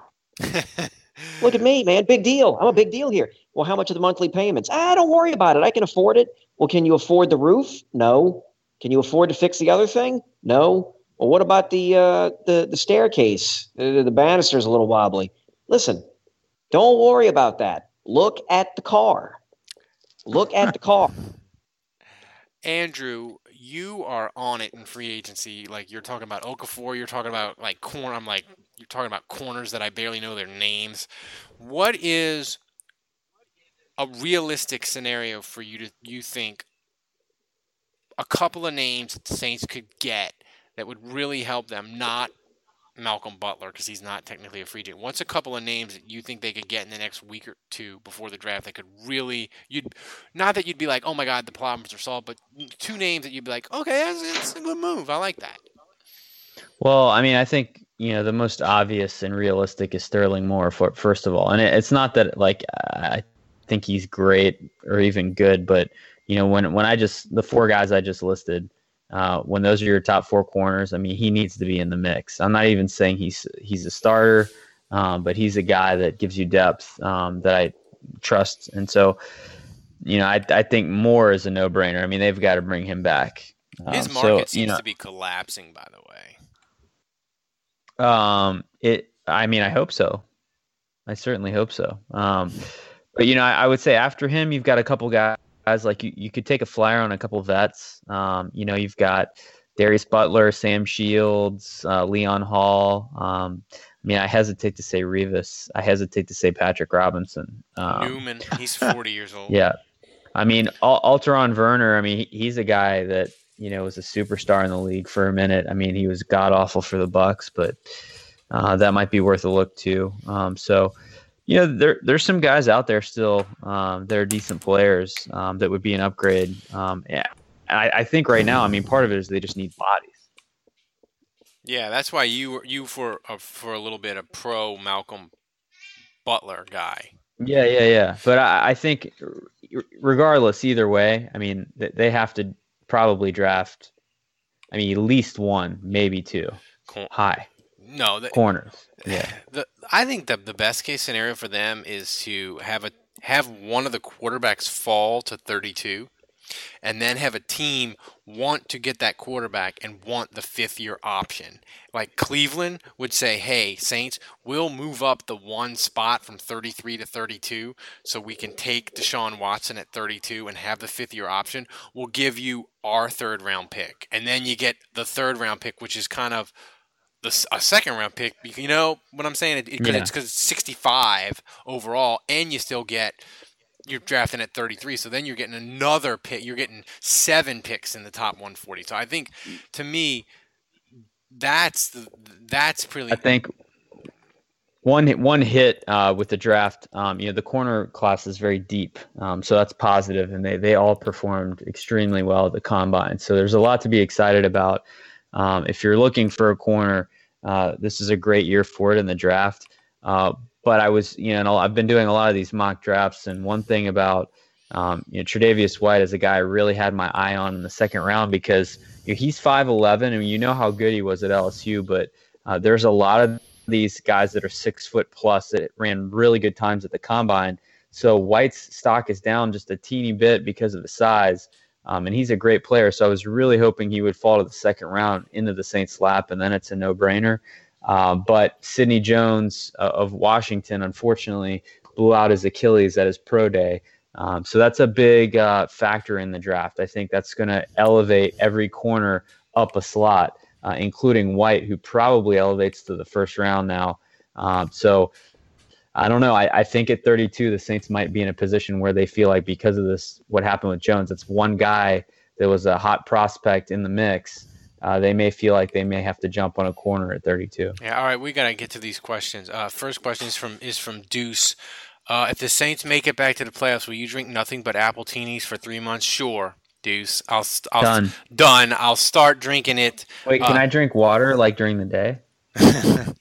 Look at me, man. Big deal. I'm a big deal here. Well, how much are the monthly payments? Ah, don't worry about it. I can afford it. Well, can you afford the roof? No. Can you afford to fix the other thing? No. Well, what about the uh, the the staircase? The, the banister's a little wobbly. Listen, don't worry about that. Look at the car. Look at the car. Andrew, you are on it in free agency. Like you're talking about Okafor, you're talking about like corner. I'm like you're talking about corners that I barely know their names. What is a realistic scenario for you to you think a couple of names that the Saints could get that would really help them? Not Malcolm Butler because he's not technically a free agent. What's a couple of names that you think they could get in the next week or two before the draft that could really you'd not that you'd be like, oh my god, the problems are solved, but two names that you'd be like, okay, that's, that's a good move. I like that. Well, I mean, I think you know the most obvious and realistic is Sterling Moore. For, first of all, and it, it's not that like I think he's great or even good, but you know when when I just the four guys I just listed, uh, when those are your top four corners, I mean he needs to be in the mix. I'm not even saying he's he's a starter, um, but he's a guy that gives you depth um, that I trust, and so you know I I think Moore is a no brainer. I mean they've got to bring him back. His Um, market so, seems you know, to be collapsing, by the way. Um, it. I mean, I hope so. I certainly hope so. Um, but you know, I, I would say after him, you've got a couple guys like you. You could take a flyer on a couple vets. Um, you know, you've got Darius Butler, Sam Shields, uh, Leon Hall. Um, I mean, I hesitate to say Revis. I hesitate to say Patrick Robinson. Um, Newman, he's 40 years old. yeah. I mean, Al- Alterraun Verner, I mean, he- he's a guy that, you know, was a superstar in the league for a minute. I mean, he was god awful for the Bucs, but uh, that might be worth a look too. Um, so, you know, there there's some guys out there still um, that are decent players um, that would be an upgrade. Um, yeah. And I, I think right now, I mean, part of it is they just need bodies. Yeah, that's why you you for uh, for a little bit a pro Malcolm Butler guy. Yeah, yeah, yeah. But I, I think, regardless, either way, I mean, th- they have to probably draft. I mean, at least one, maybe two, high No, the, corners. Yeah, the I think the the best case scenario for them is to have a have one of the quarterbacks fall to 32 and then have a team want to get that quarterback and want the fifth year option. Like Cleveland would say, "Hey, Saints, we'll move up the one spot from 33 to 32 so we can take Deshaun Watson at 32 and have the fifth year option. We'll give you our third round pick." And then you get the third round pick, which is kind of the, a second round pick. You know what I'm saying? It, it, 'cause Yeah. It's because it's 65 overall, and you still get you're drafting at 33. So then you're getting another pick. You're getting seven picks in the top 140. So I think to me, that's the, that's pretty. I think one hit, one hit uh, with the draft. Um, you know, the corner class is very deep, um, so that's positive, and they they all performed extremely well at the combine. So there's a lot to be excited about. Um, if you're looking for a corner, uh, this is a great year for it in the draft. Uh, but I was, you know, I've been doing a lot of these mock drafts, and one thing about um, you know, Tre'Davious White is a guy I really had my eye on in the second round because you know, he's 5'11 and you know how good he was at LSU, but uh, there's a lot of these guys that are six foot plus that ran really good times at the combine. So White's stock is down just a teeny bit because of the size. Um, and he's a great player. So I was really hoping he would fall to the second round into the Saints lap, and then it's a no brainer. Uh, but Sidney Jones uh, of Washington, unfortunately, blew out his Achilles at his pro day. Um, so that's a big uh, factor in the draft. I think that's going to elevate every corner up a slot, uh, including White, who probably elevates to the first round now. Um, so I don't know. I, I think at 32, the Saints might be in a position where they feel like because of this, what happened with Jones, it's one guy that was a hot prospect in the mix. Uh, they may feel like they may have to jump on a corner at 32. Yeah, all right, we gotta get to these questions. Uh, first question is from is from Deuce. Uh, if the Saints make it back to the playoffs, will you drink nothing but appletinis for three months? Sure, Deuce. I'll, I'll Done. done. I'll start drinking it. Wait, can Uh, I drink water like during the day?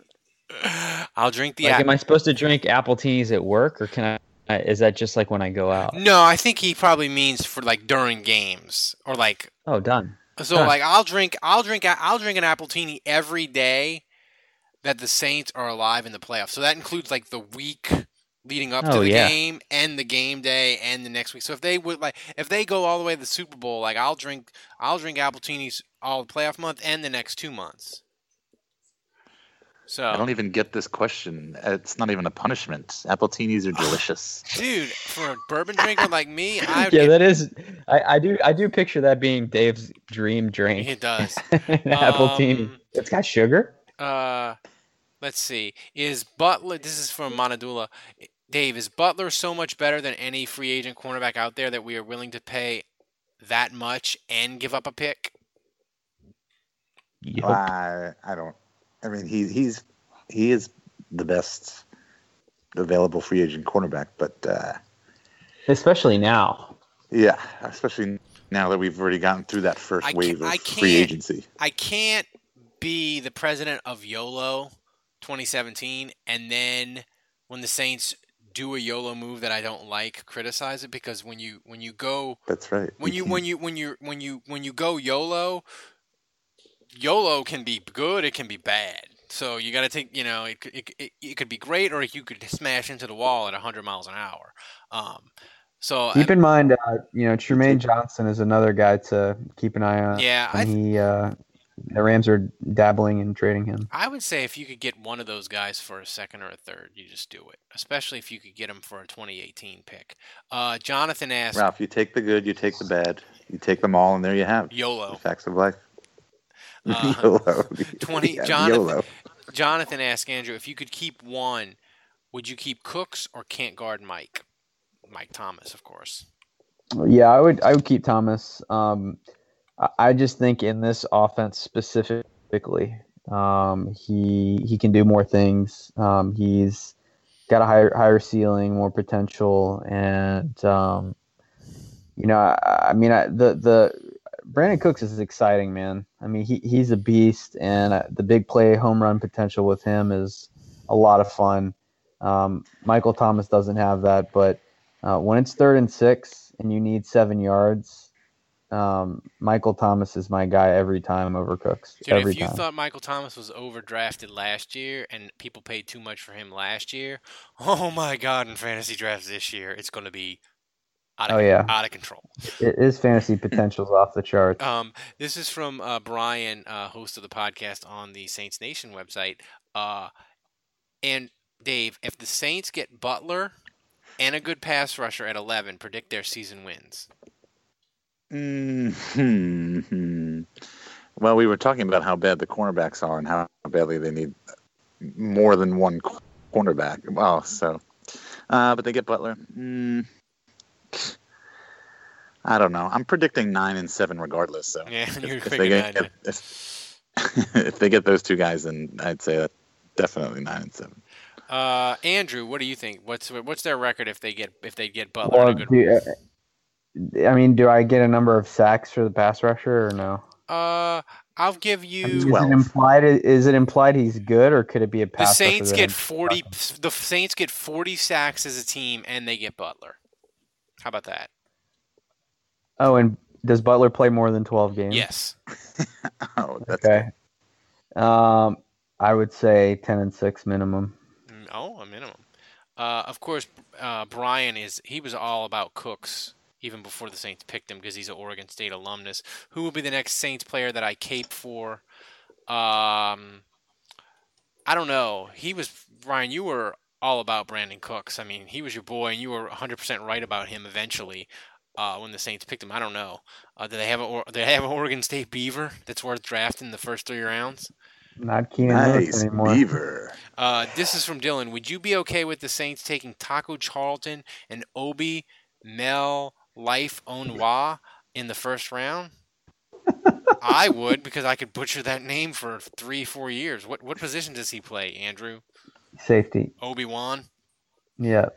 I'll drink the. Like, am I supposed to drink apple teas at work, or can I? Is that just like when I go out? no, I think he probably means for like during games or like Oh, done. so. Like I'll drink. I'll drink. I'll drink an appletini every day that the Saints are alive in the playoffs. So that includes like the week leading up to Oh, the yeah. game and the game day and the next week. So if they would like if they go all the way to the Super Bowl, like I'll drink I'll drink appletinis all the playoff month and the next two months. So I don't even get this question. It's not even a punishment. Appletinis are delicious. dude, for a bourbon drinker like me, I yeah, that is. I, I do. I do picture that being Dave's dream drink. it does. An appletini. Um, It's got sugar. Uh, let's see. Is Butler? This is from Monadula. Dave, is Butler so much better than any free agent cornerback out there that we are willing to pay that much and give up a pick? Yup. I I don't. I mean, he he's he is the best available free agent cornerback, but uh, Especially now. yeah, especially now that we've already gotten through that first I wave of free agency. I can't be the president of YOLO 2017, and then when the Saints do a YOLO move that I don't like, criticize it because when you when you go That's right. when you when you when you when you when you go YOLO, YOLO can be good, it can be bad. So you got to take, you know, it, could- it, it, it could be great or you could smash into the wall at 100 miles an hour. Um, so Keep I- in mind, uh, you know, Trumaine Johnson is another guy to keep an eye on. Yeah, I and he uh, the Rams are dabbling in trading him. I would say if you could get one of those guys for a second or a third, you just do it. Especially if you could get him for a 2018 pick. Uh, Jonathan asked, Ralph, you take the good, you take the bad, you take them all, and there you have YOLO. the facts of life. Uh, 20 Yeah, Jonathan, YOLO. Jonathan asked Andrew, if you could keep one, would you keep Cooks or can't guard Mike? Mike Thomas, of course. Yeah, I would. I would keep Thomas. Um, I, I just think in this offense specifically, um, he he can do more things. Um, he's got a higher higher ceiling, more potential, and um, you know, I, I mean, I, the the Brandin Cooks is exciting, man. I mean, he he's a beast, and uh, the big play home run potential with him is a lot of fun. Um, Michael Thomas doesn't have that, but uh, when it's third and six and you need seven yards, um, Michael Thomas is my guy every time over Cooks. Dude, every if you time. thought Michael Thomas was overdrafted last year and people paid too much for him last year, oh my God, in fantasy drafts this year, it's going to be out of, Oh, yeah. out of control. It- his fantasy potential's off the charts. Um, this is from uh, Brian, uh, host of the podcast on the Saints Nation website. Uh, and Dave, if the Saints get Butler and a good pass rusher at 11, predict their season wins. hmm Well, we were talking about how bad the cornerbacks are and how badly they need more than one cornerback. Well, so, uh, but they get Butler. Mm, I don't know. I'm predicting nine and seven regardless. So Yeah, you're if, if picking they nine, get if, if they get those two guys, then I'd say that definitely nine and seven. Uh, Andrew, what do you think? What's what's their record if they get if they get Butler? Well, a good, do, uh, I mean, do I get a number of sacks for the pass rusher or no? uh, I'll give I mean, you. is it implied? Is it implied he's good, or could it be a pass? rusher Saints get forty. The Saints get forty sacks as a team, and they get Butler. How about that? Oh, and does Butler play more than twelve games? Yes. oh, that's okay. Um, I would say ten and six minimum. Mm, Oh, a minimum. Uh, of course, uh, Brian is. He was all about Cooks even before the Saints picked him because he's an Oregon State alumnus. Who will be the next Saints player that I cape for? Um, I don't know. He was Brian. You were all about Brandin Cooks. I mean, he was your boy, and you were 100% right about him eventually. Uh, when the Saints picked him, I don't know. Uh, do they have a or- do they have an Oregon State Beaver that's worth drafting the first three rounds? Not Keenan Lewis nice anymore. beaver. Uh, this is from Dylan. Would you be okay with the Saints taking Taco Charlton and Obi Mel Life Onwa in the first round? I would because I could butcher that name for three, four years. What what position does he play, Andrew? Safety. Obi Wan. Yeah.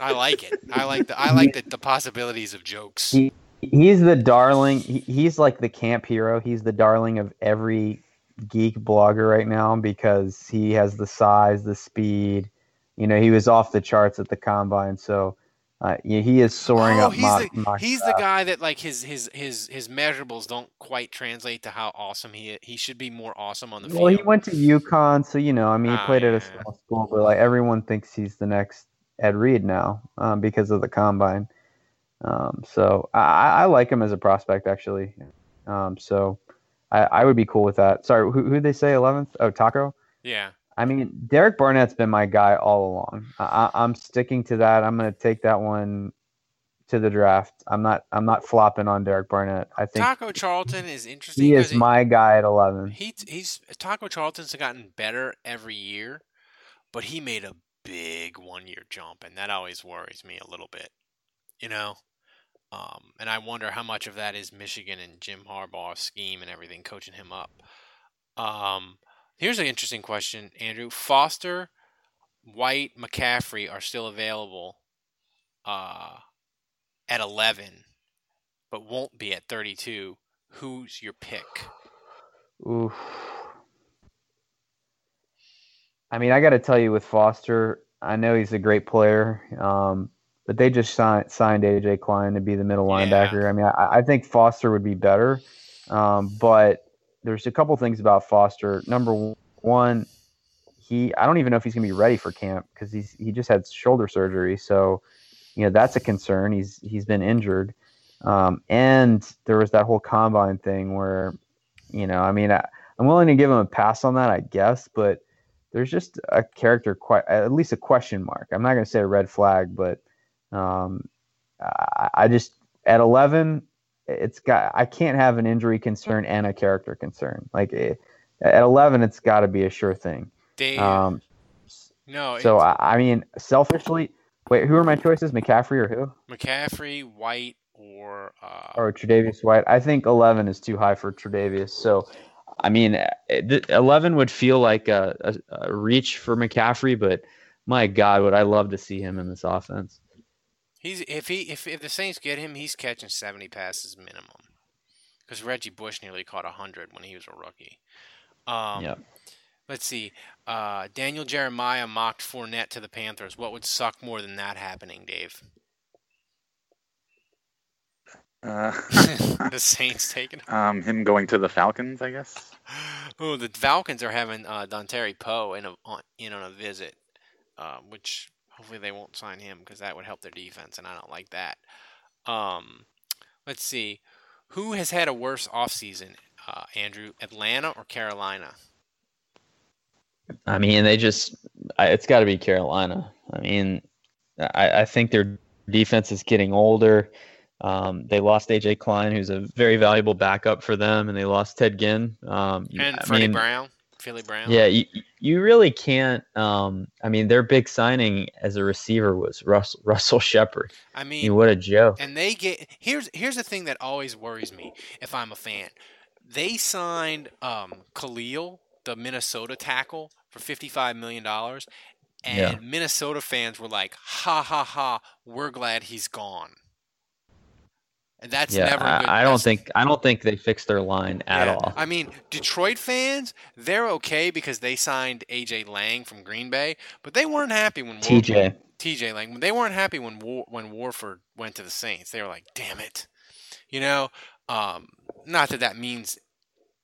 I like it. I like the I like the, the possibilities of jokes. He he's the darling. He, he's like the camp hero. He's the darling of every geek blogger right now because he has the size, the speed. You know, he was off the charts at the combine, so uh, yeah, he is soaring Oh, up. he's mock, the he's the guy that like his his his his measurables don't quite translate to how awesome he is. He should be more awesome on the Well, field. he went to UConn, so you know, I mean, he Ah, played at a small school, but like everyone thinks he's the next Ed Reed now um, because of the combine. Um, so I, I I like him as a prospect actually. Um, so I, I would be cool with that. Sorry, who who they say eleventh? Oh, Taco. Yeah. I mean, Derek Barnett's been my guy all along. I, I'm sticking to that. I'm going to take that one to the draft. I'm not. I'm not flopping on Derek Barnett. I think Taco Charlton is interesting. He is my guy at 11. He he's Taco Charlton's gotten better every year, but he made a big one year jump, and that always worries me a little bit. You know, um, and I wonder how much of that is Michigan and Jim Harbaugh's scheme and everything coaching him up. Um, here's an interesting question, Andrew. Foster, White, McCaffrey are still available uh, at 11, but won't be at 32. Who's your pick? Oof. I mean, I got to tell you, with Foster, I know he's a great player, um, but they just signed, signed AJ Klein to be the middle Yeah. linebacker. I mean, I, I think Foster would be better, um, but there's a couple things about Foster. Number one, he I don't even know if he's gonna be ready for camp because he's he just had shoulder surgery, so you know that's a concern. He's he's been injured, um, and there was that whole combine thing where, you know, I mean, I, I'm willing to give him a pass on that, I guess, but there's just a character, que- at least a question mark. I'm not going to say a red flag, but um, I, I just at 11, it's got I can't have an injury concern and a character concern. Like eh, at 11, it's got to be a sure thing. Dave. Um, no, so I, I mean, selfishly, wait, who are my choices? McCaffrey or who? McCaffrey, White, or uh, Or Tre'Davious White? I think 11 is too high for Tre'Davious. So, I mean, eh, 11 would feel like a, a, a reach for McCaffrey, but my God, would I love to see him in this offense. He's if he if if the Saints get him, he's catching seventy passes minimum. Because Reggie Bush nearly caught hundred when he was a rookie. Um, Yeah. Let's see. Uh, Daniel Jeremiah mocked Fournette to the Panthers. What would suck more than that happening, Dave? Uh, the Saints taking him. um, him going to the Falcons, I guess. Oh, the Falcons are having uh, Dontari Poe in, a, on, in on a visit, uh, which hopefully they won't sign him because that would help their defense, and I don't like that. Um, let's see. Who has had a worse offseason, uh, Andrew? Atlanta or Carolina? I mean, they just, I, it's got to be Carolina. I mean, I, I think their defense is getting older. Um, they lost AJ Klein, who's a very valuable backup for them, and they lost Ted Ginn. Um, And I Freddie mean, Brown? Philly Brown? Yeah, you, you really can't. Um, I mean, their big signing as a receiver was Russ, Russell Shepard. I mean, what a joke. And they get here's here's the thing that always worries me if I'm a fan. They signed um, Kalil, the Minnesota tackle, for fifty five million dollars, and Yeah. Minnesota fans were like, "Ha ha ha! We're glad he's gone." And that's yeah, never. I, I don't think I don't think they fixed their line at yeah. all. I mean, Detroit fans, they're okay because they signed AJ Lang from Green Bay, but they weren't happy when War- TJ. TJ Lang. They weren't happy when War- when Warford went to the Saints. They were like, "Damn it," you know. Um, not that that means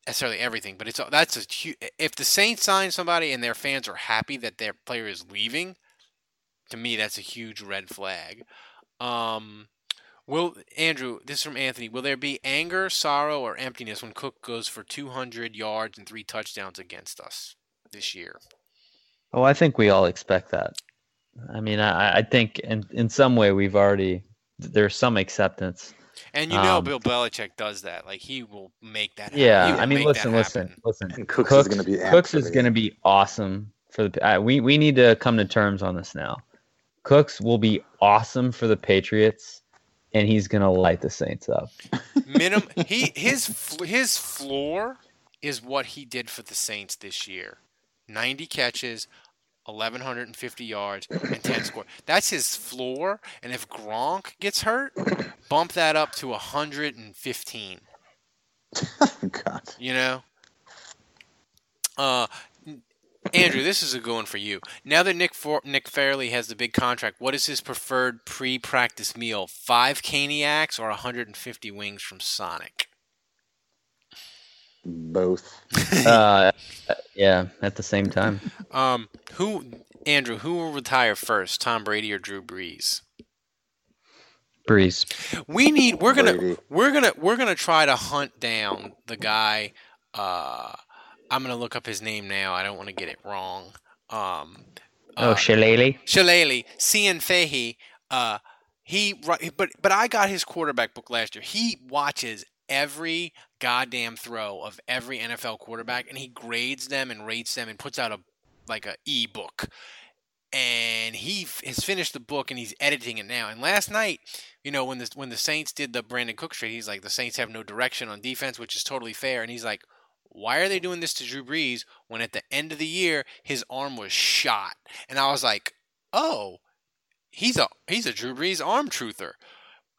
necessarily everything, but it's that's a if the Saints sign somebody and their fans are happy that their player is leaving, to me that's a huge red flag. Um, will Andrew? This is from Anthony. Will there be anger, sorrow, or emptiness when Cook goes for 200 yards and three touchdowns against us this year? Oh, I think we all expect that. I mean, I, I think in in some way we've already there's some acceptance. And you know Um, Bill Belichick does that. Like he will make that. happen. Yeah, I mean, make listen, listen, listen. And Cooks, is going to be Cooks is going to be awesome for the. Uh, we we need to come to terms on this now. Cooks will be awesome for the Patriots, and he's going to light the Saints up. Minimum. He his his floor is what he did for the Saints this year. Ninety catches, eleven hundred and fifty yards, and ten score. That's his floor. And if Gronk gets hurt, bump that up to hundred and fifteen. God. You know. Uh, Andrew, this is a good one for you. Now that Nick For- Nick Fairley has the big contract, what is his preferred pre-practice meal? Five caniacs or 150 wings from Sonic? Both. Uh, yeah, at the same time. Um, who, Andrew? Who will retire first, Tom Brady or Drew Brees? Brees. We need. We're gonna. Brady. We're gonna. We're gonna try to hunt down the guy. Uh, I'm gonna look up his name now. I don't want to get it wrong. Um, Oh, uh, Shillelagh. Shillelagh, Cian Fahey, uh, he but but I got his quarterback book last year. He watches every goddamn throw of every NFL quarterback, and he grades them and rates them and puts out a like a e book. And he f- has finished the book and he's editing it now. And last night, you know, when the when the Saints did the Brandin Cook trade, he's like, the Saints have no direction on defense, which is totally fair. And he's like, why are they doing this to Drew Brees when at the end of the year his arm was shot? And I was like, oh, he's a he's a Drew Brees arm truther.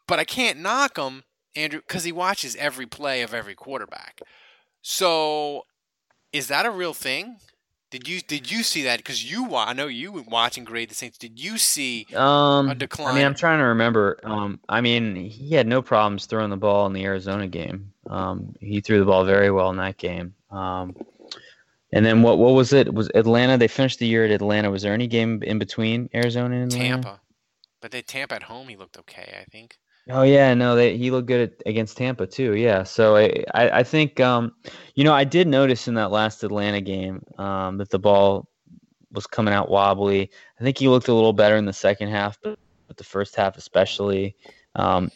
But I can't knock him, Andrew, because he watches every play of every quarterback. So, is that a real thing? Did you did you see that? Because you I know you were watching grade the Saints. Did you see Um, a decline? I mean, I'm trying to remember. Um, I mean, he had no problems throwing the ball in the Arizona game. Um, he threw the ball very well in that game. Um, and then what? What was it? Was Atlanta? They finished the year at Atlanta. Was there any game in between Arizona and Atlanta? Tampa, but they Tampa at home. He looked okay. I think. Oh yeah, no, they, he looked good at, against Tampa too. Yeah, so I, I, I think, um, you know, I did notice in that last Atlanta game um, that the ball was coming out wobbly. I think he looked a little better in the second half, but, but the first half especially. Um,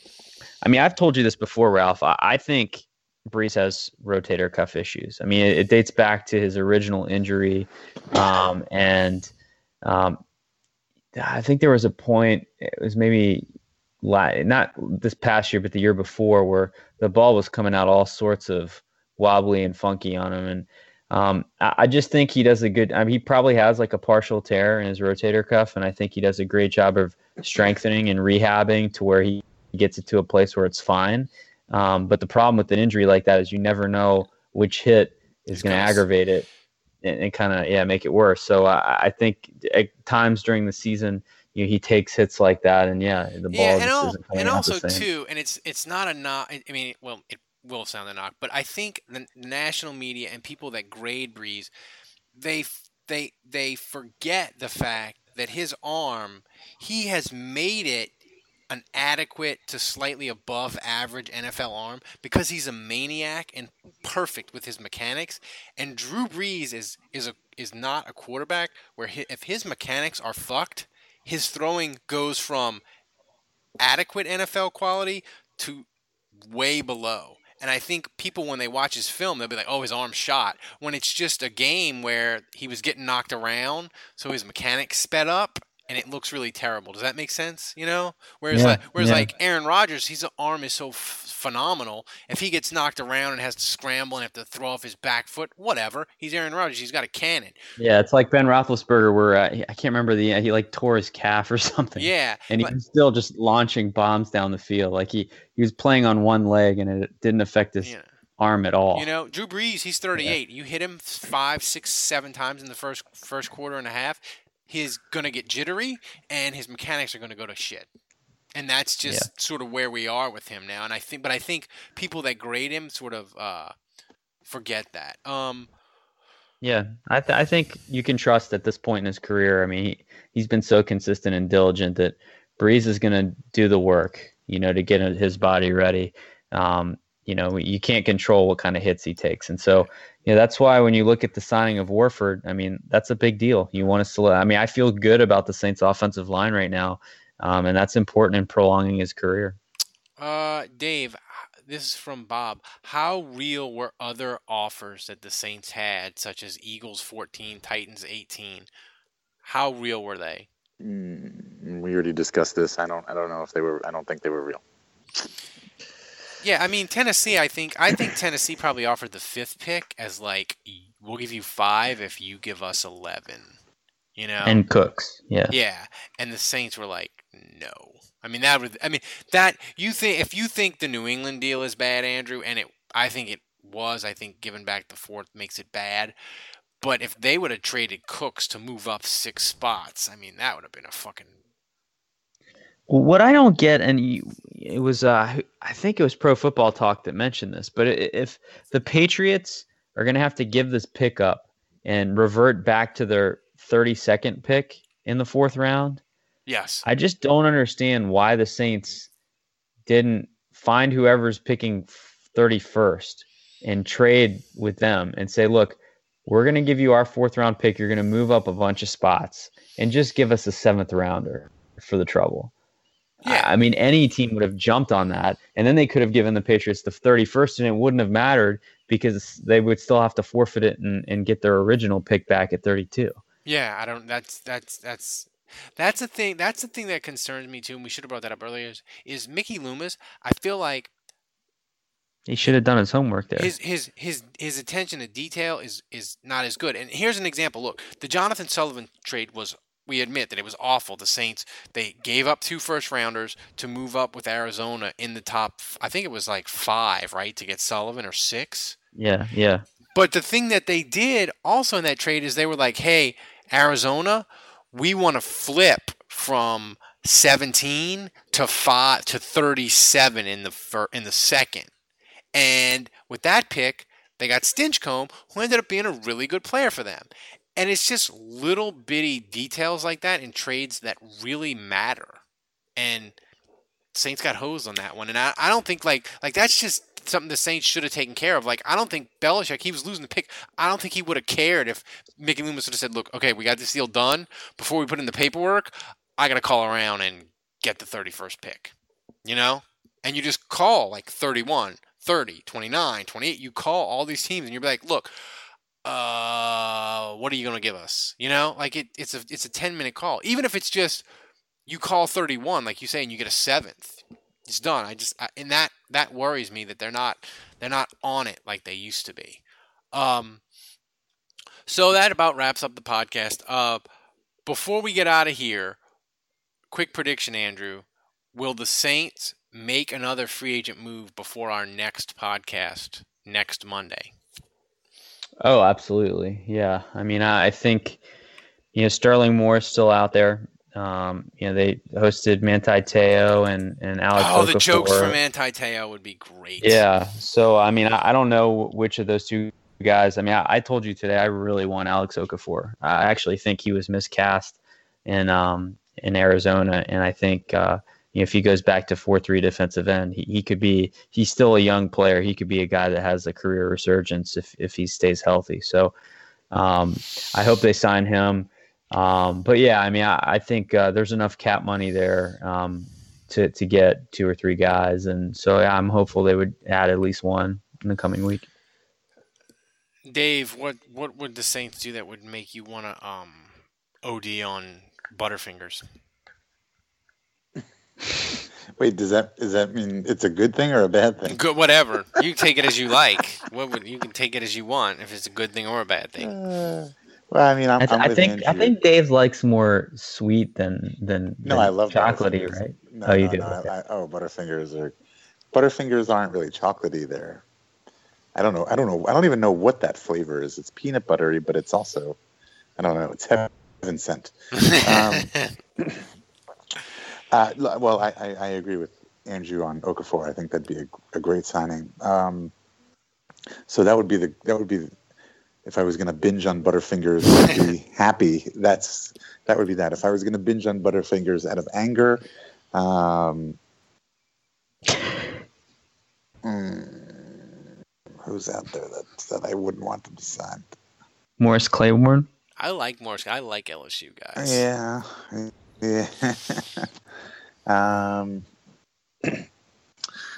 I mean, I've told you this before, Ralph. I, I think Brees has rotator cuff issues. I mean, it, it dates back to his original injury, um, and um, I think there was a point. It was maybe not this past year, but the year before, where the ball was coming out all sorts of wobbly and funky on him. And um, I, I just think he does a good. I mean, he probably has like a partial tear in his rotator cuff, and I think he does a great job of strengthening and rehabbing to where he gets it to a place where it's fine. Um, but the problem with an injury like that is you never know which hit is going to aggravate it and, and kind of yeah make it worse. So I, I think at times during the season, you know, he takes hits like that, and yeah, the ball Yeah, just and, al- isn't coming and also too, and it's it's not a knock. I mean, well, it will sound a knock, but I think the national media and people that grade Brees, they they they forget the fact that his arm, he has made it an adequate to slightly above average NFL arm because he's a maniac and perfect with his mechanics. And Drew Brees is is a is not a quarterback where hi if his mechanics are fucked, his throwing goes from adequate NFL quality to way below. And I think people, when they watch his film, they'll be like, "Oh, his arm shot." When it's just a game where he was getting knocked around, so his mechanics sped up, and it looks really terrible. Does that make sense? You know, whereas Yeah, like, whereas yeah. like Aaron Rodgers, his arm is so f- phenomenal. If he gets knocked around and has to scramble and have to throw off his back foot, whatever. He's Aaron Rodgers. He's got a cannon. Yeah, it's like Ben Roethlisberger, where uh, I can't remember the he like tore his calf or something. Yeah, and but- he was still just launching bombs down the field. Like he he was playing on one leg, and it didn't affect his Yeah. arm at all. You know, Drew Brees, he's 38. You hit him five, six, seven times in the first first quarter and a half, he's gonna get jittery, and his mechanics are gonna go to shit. And that's just sort of where we are with him now. And I think, but I think people that grade him sort of uh, forget that. Um, Yeah, I th- I think you can trust at this point in his career. I mean, he, he's been so consistent and diligent that Brees is going to do the work, you know, to get his body ready. Um, you know, you can't control what kind of hits he takes, and so you know that's why when you look at the signing of Warford, I mean, that's a big deal. You want to select. I mean, I feel good about the Saints' offensive line right now, um, and that's important in prolonging his career. uh, Dave, this is from Bob. How real were other offers that the Saints had, such as Eagles 14, Titans 18? How real were they? Mm, we already discussed this. I don't. I don't know if they were. I don't think they were real. Yeah, I mean Tennessee. I think I think Tennessee probably offered the fifth pick as like we'll give you five if you give us eleven. You know, And Cooks, yeah. yeah, and the Saints were like, no. I mean that would. I mean that you think if you think the New England deal is bad, Andrew, and it, I think it was. I think giving back the fourth makes it bad. But if they would have traded Cooks to move up six spots, I mean that would have been a fucking What I don't get, and you, it was, uh, I think it was Pro Football Talk that mentioned this, but if the Patriots are going to have to give this pick up and revert back to their 32nd pick in the fourth round, yes. I just don't understand why the Saints didn't find whoever's picking 31st and trade with them and say, look, we're going to give you our fourth round pick. You're going to move up a bunch of spots and just give us a seventh rounder for the trouble. Yeah. I mean, any team would have jumped on that, and then they could have given the Patriots the 31st, and it wouldn't have mattered because they would still have to forfeit it and, and get their original pick back at 32. Yeah, I don't. That's that's that's that's the thing. That's the thing that concerns me too. And we should have brought that up earlier. Is, is Mickey Loomis? I feel like He should have done his homework there. his his his his attention to detail is is not as good. And here's an example. Look, the Jonathan Sullivan trade was. We admit that it was awful. The Saints they gave up two first rounders to move up with Arizona in the top. I think it was like five, right, to get Sullivan or six. yeah, yeah. But the thing that they did also in that trade is they were like, "Hey, Arizona, we want to flip from 17 to 5 to 37 in the fir- in the second." And with that pick, they got Stinchcomb, who ended up being a really good player for them. And it's just little bitty details like that in trades that really matter. And Saints got hosed on that one. And I, I don't think like like that's just something the Saints should have taken care of. Like I don't think Belichick, he was losing the pick. I don't think he would have cared if Mickey Loomis would have said, Look, okay, we got this deal done. Before we put in the paperwork, I gotta call around and get the thirty first pick. You know? And you just call like 31, 30, 29, 28. You call all these teams and you're like, look, uh, what are you going to give us? You know, like it, it's a it's a 10 minute call. Even if it's just you call 31, like you say, and you get a seventh, it's done. I just I, and that that worries me that they're not they're not on it like they used to be. Um, so that about wraps up the podcast. Uh, before we get out of here, quick prediction, Andrew. Will the Saints make another free agent move before our next podcast next Monday? Oh, absolutely. Yeah. I mean, I, I think, you know, Sterling Moore is still out there. Um, you know, they hosted Manti Te'o and, and Alex. Oh, the jokes from Manti Te'o would be great. Yeah. So, I mean, I, I don't know which of those two guys. I mean, I, I told you today I really want Alex Okafor. I actually think he was miscast in um, in Arizona, and I think uh, you know, if he goes back to four three defensive end, he, he could be. He's still a young player. He could be a guy that has a career resurgence if if he stays healthy. So, um, I hope they sign him. Um, but yeah, I mean, I, I think uh, there's enough cap money there um, to to get two or three guys, and so yeah, I'm hopeful they would add at least one in the coming week. Dave, what what would the Saints do that would make you want to um, OD on Butterfingers? Wait, does that does that mean it's a good thing or a bad thing? Good, whatever. You take it as you like. What would you can take it as you want if it's a good thing or a bad thing. Uh, well, I mean, I'm, I, th- I'm I with think I think Dave likes more sweet than than, No, than I love chocolatey, right? No, oh, you no, do. no, okay. I, oh, Butterfingers are Butterfingers aren't really chocolatey. They're I don't know. I don't know. I don't even know what that flavor is. It's peanut buttery, but it's also I don't know. It's heaven sent. Um, uh, well, I, I, I agree with Andrew on Okafor. I think that'd be a, a great signing. Um, so that would be the that would be the, if I was going to binge on Butterfingers and be happy. That's that would be that. If I was going to binge on Butterfingers out of anger, um, mm, who's out there that that I wouldn't want to be signed? Morris Claiborne. I like Morris. I like LSU guys. Yeah, yeah. um,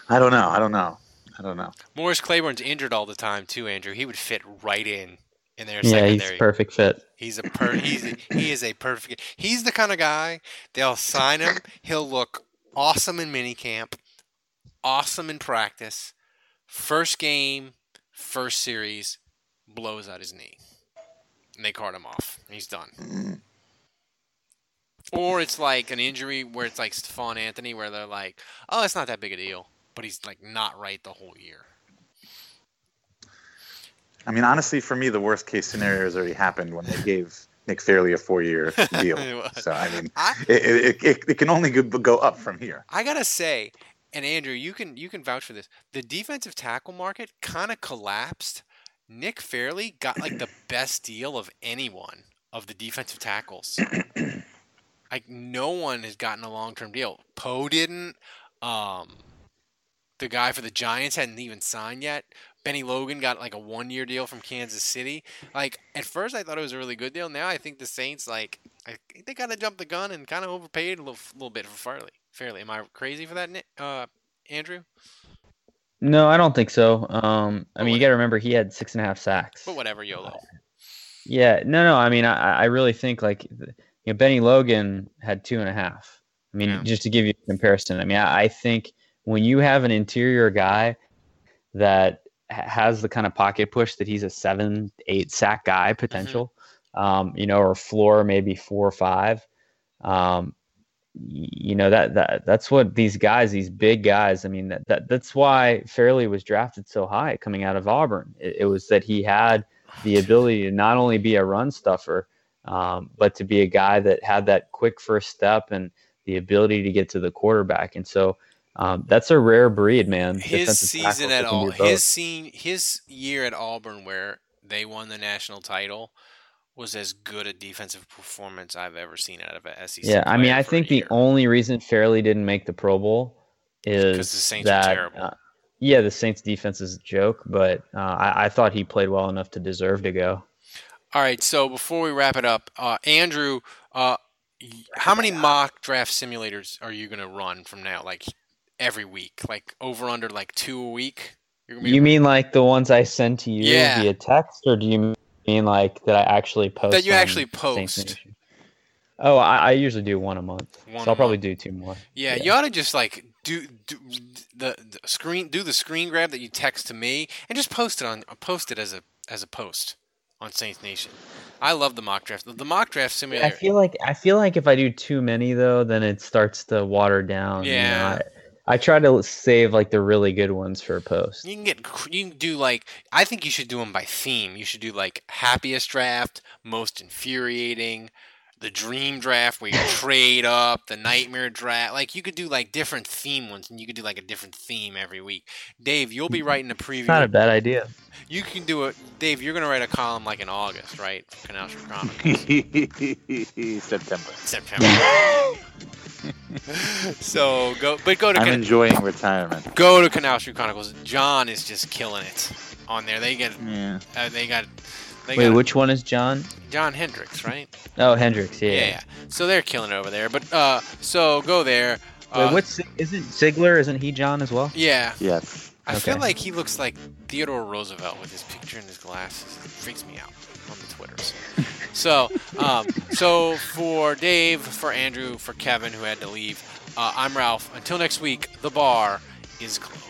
I don't know. I don't know. I don't know. Morris Claiborne's injured all the time too, Andrew. He would fit right in in their Yeah, he's secondary. perfect fit. He's a per. He's a, he is a perfect. He's the kind of guy they'll sign him. He'll look awesome in minicamp, awesome in practice. First game, first series, blows out his knee, and they cart him off. He's done. Or it's like an injury where it's like Stephon Anthony, where they're like, "Oh, it's not that big a deal," but he's like not right the whole year. I mean, honestly, for me, the worst case scenario has already happened when they gave Nick Fairley a four-year deal. So I mean, I, it, it, it, it can only go, go up from here. I gotta say, and Andrew, you can you can vouch for this. The defensive tackle market kind of collapsed. Nick Fairley got like the best deal of anyone of the defensive tackles. like no one has gotten a long term deal. Poe didn't. Um, the guy for the Giants hadn't even signed yet. Bennie Logan got like a one year deal from Kansas City. Like at first I thought it was a really good deal. Now I think the Saints like I think they kind of jumped the gun and kind of overpaid a little, little bit for Fairley. Fairly, am I crazy for that, Nick- uh, Andrew? No, I don't think so. Um, I mean, you got to remember he had six and a half sacks. But whatever, YOLO. Yeah, no, no. I mean, I, I really think like you know Bennie Logan had two and a half. I mean, Yeah. just to give you a comparison, I mean, I, I think when you have an interior guy that has the kind of pocket push that he's a seven, eight sack guy potential, um, you know, or floor maybe four or five. Um, you know that that that's what these guys, these big guys. I mean, that, that that's why Fairley was drafted so high coming out of Auburn. It, it was that he had the ability to not only be a run stuffer, um, but to be a guy that had that quick first step and the ability to get to the quarterback. And so um, that's a rare breed, man. His season at all, his scene, his year at Auburn, where they won the national title was as good a defensive performance I've ever seen out of a SEC. Yeah, I mean, I think the only reason Fairley didn't make the Pro Bowl is because the Saints that, are terrible. Uh, yeah, the Saints defense is a joke, but uh, I, I, thought he played well enough to deserve to go. All right, so before we wrap it up, uh, Andrew, uh, how many mock draft simulators are you going to run from now? Like every week, like over under like two a week? You mean like the ones I send to you yeah. via text, or do you mean like that I actually post? That you actually post. Oh, I, I, usually do one a month, one so I'll probably do two more. Yeah, yeah, you ought to just like do, do the, the, screen, do the screen grab that you text to me, and just post it on post it as a as a post on Saints Nation. I love the mock draft. The mock draft simulator. I feel like I feel like if I do too many though, then it starts to water down. Yeah. You know? I, I try to save like the really good ones for a post. You can get you can do like I think you should do them by theme. You should do like happiest draft, most infuriating, the dream draft where you trade up, the nightmare draft. Like you could do like different theme ones, and you could do like a different theme every week. Dave, you'll be writing a preview. Not a bad idea. You can do it, Dave. You're gonna write a column like in August, right? Canal Street Chronicles. September. September. so go, but go to. I'm Can- enjoying retirement. Go to Canal Street Chronicles. John is just killing it on there. They get. Yeah. Uh, they got they Wait, which one is John? John Hendricks, right? Oh, Hendricks, yeah. Yeah, yeah. So they're killing it over there. But uh, so go there. Uh, Wait, what's isn't Ziegler? Isn't he John as well? Yeah. Yes. I okay. feel like he looks like Theodore Roosevelt with his picture and his glasses. It freaks me out on the Twitters. so, um, so for Dave, for Andrew, for Kevin who had to leave, uh, I'm Ralph. Until next week, the bar is closed.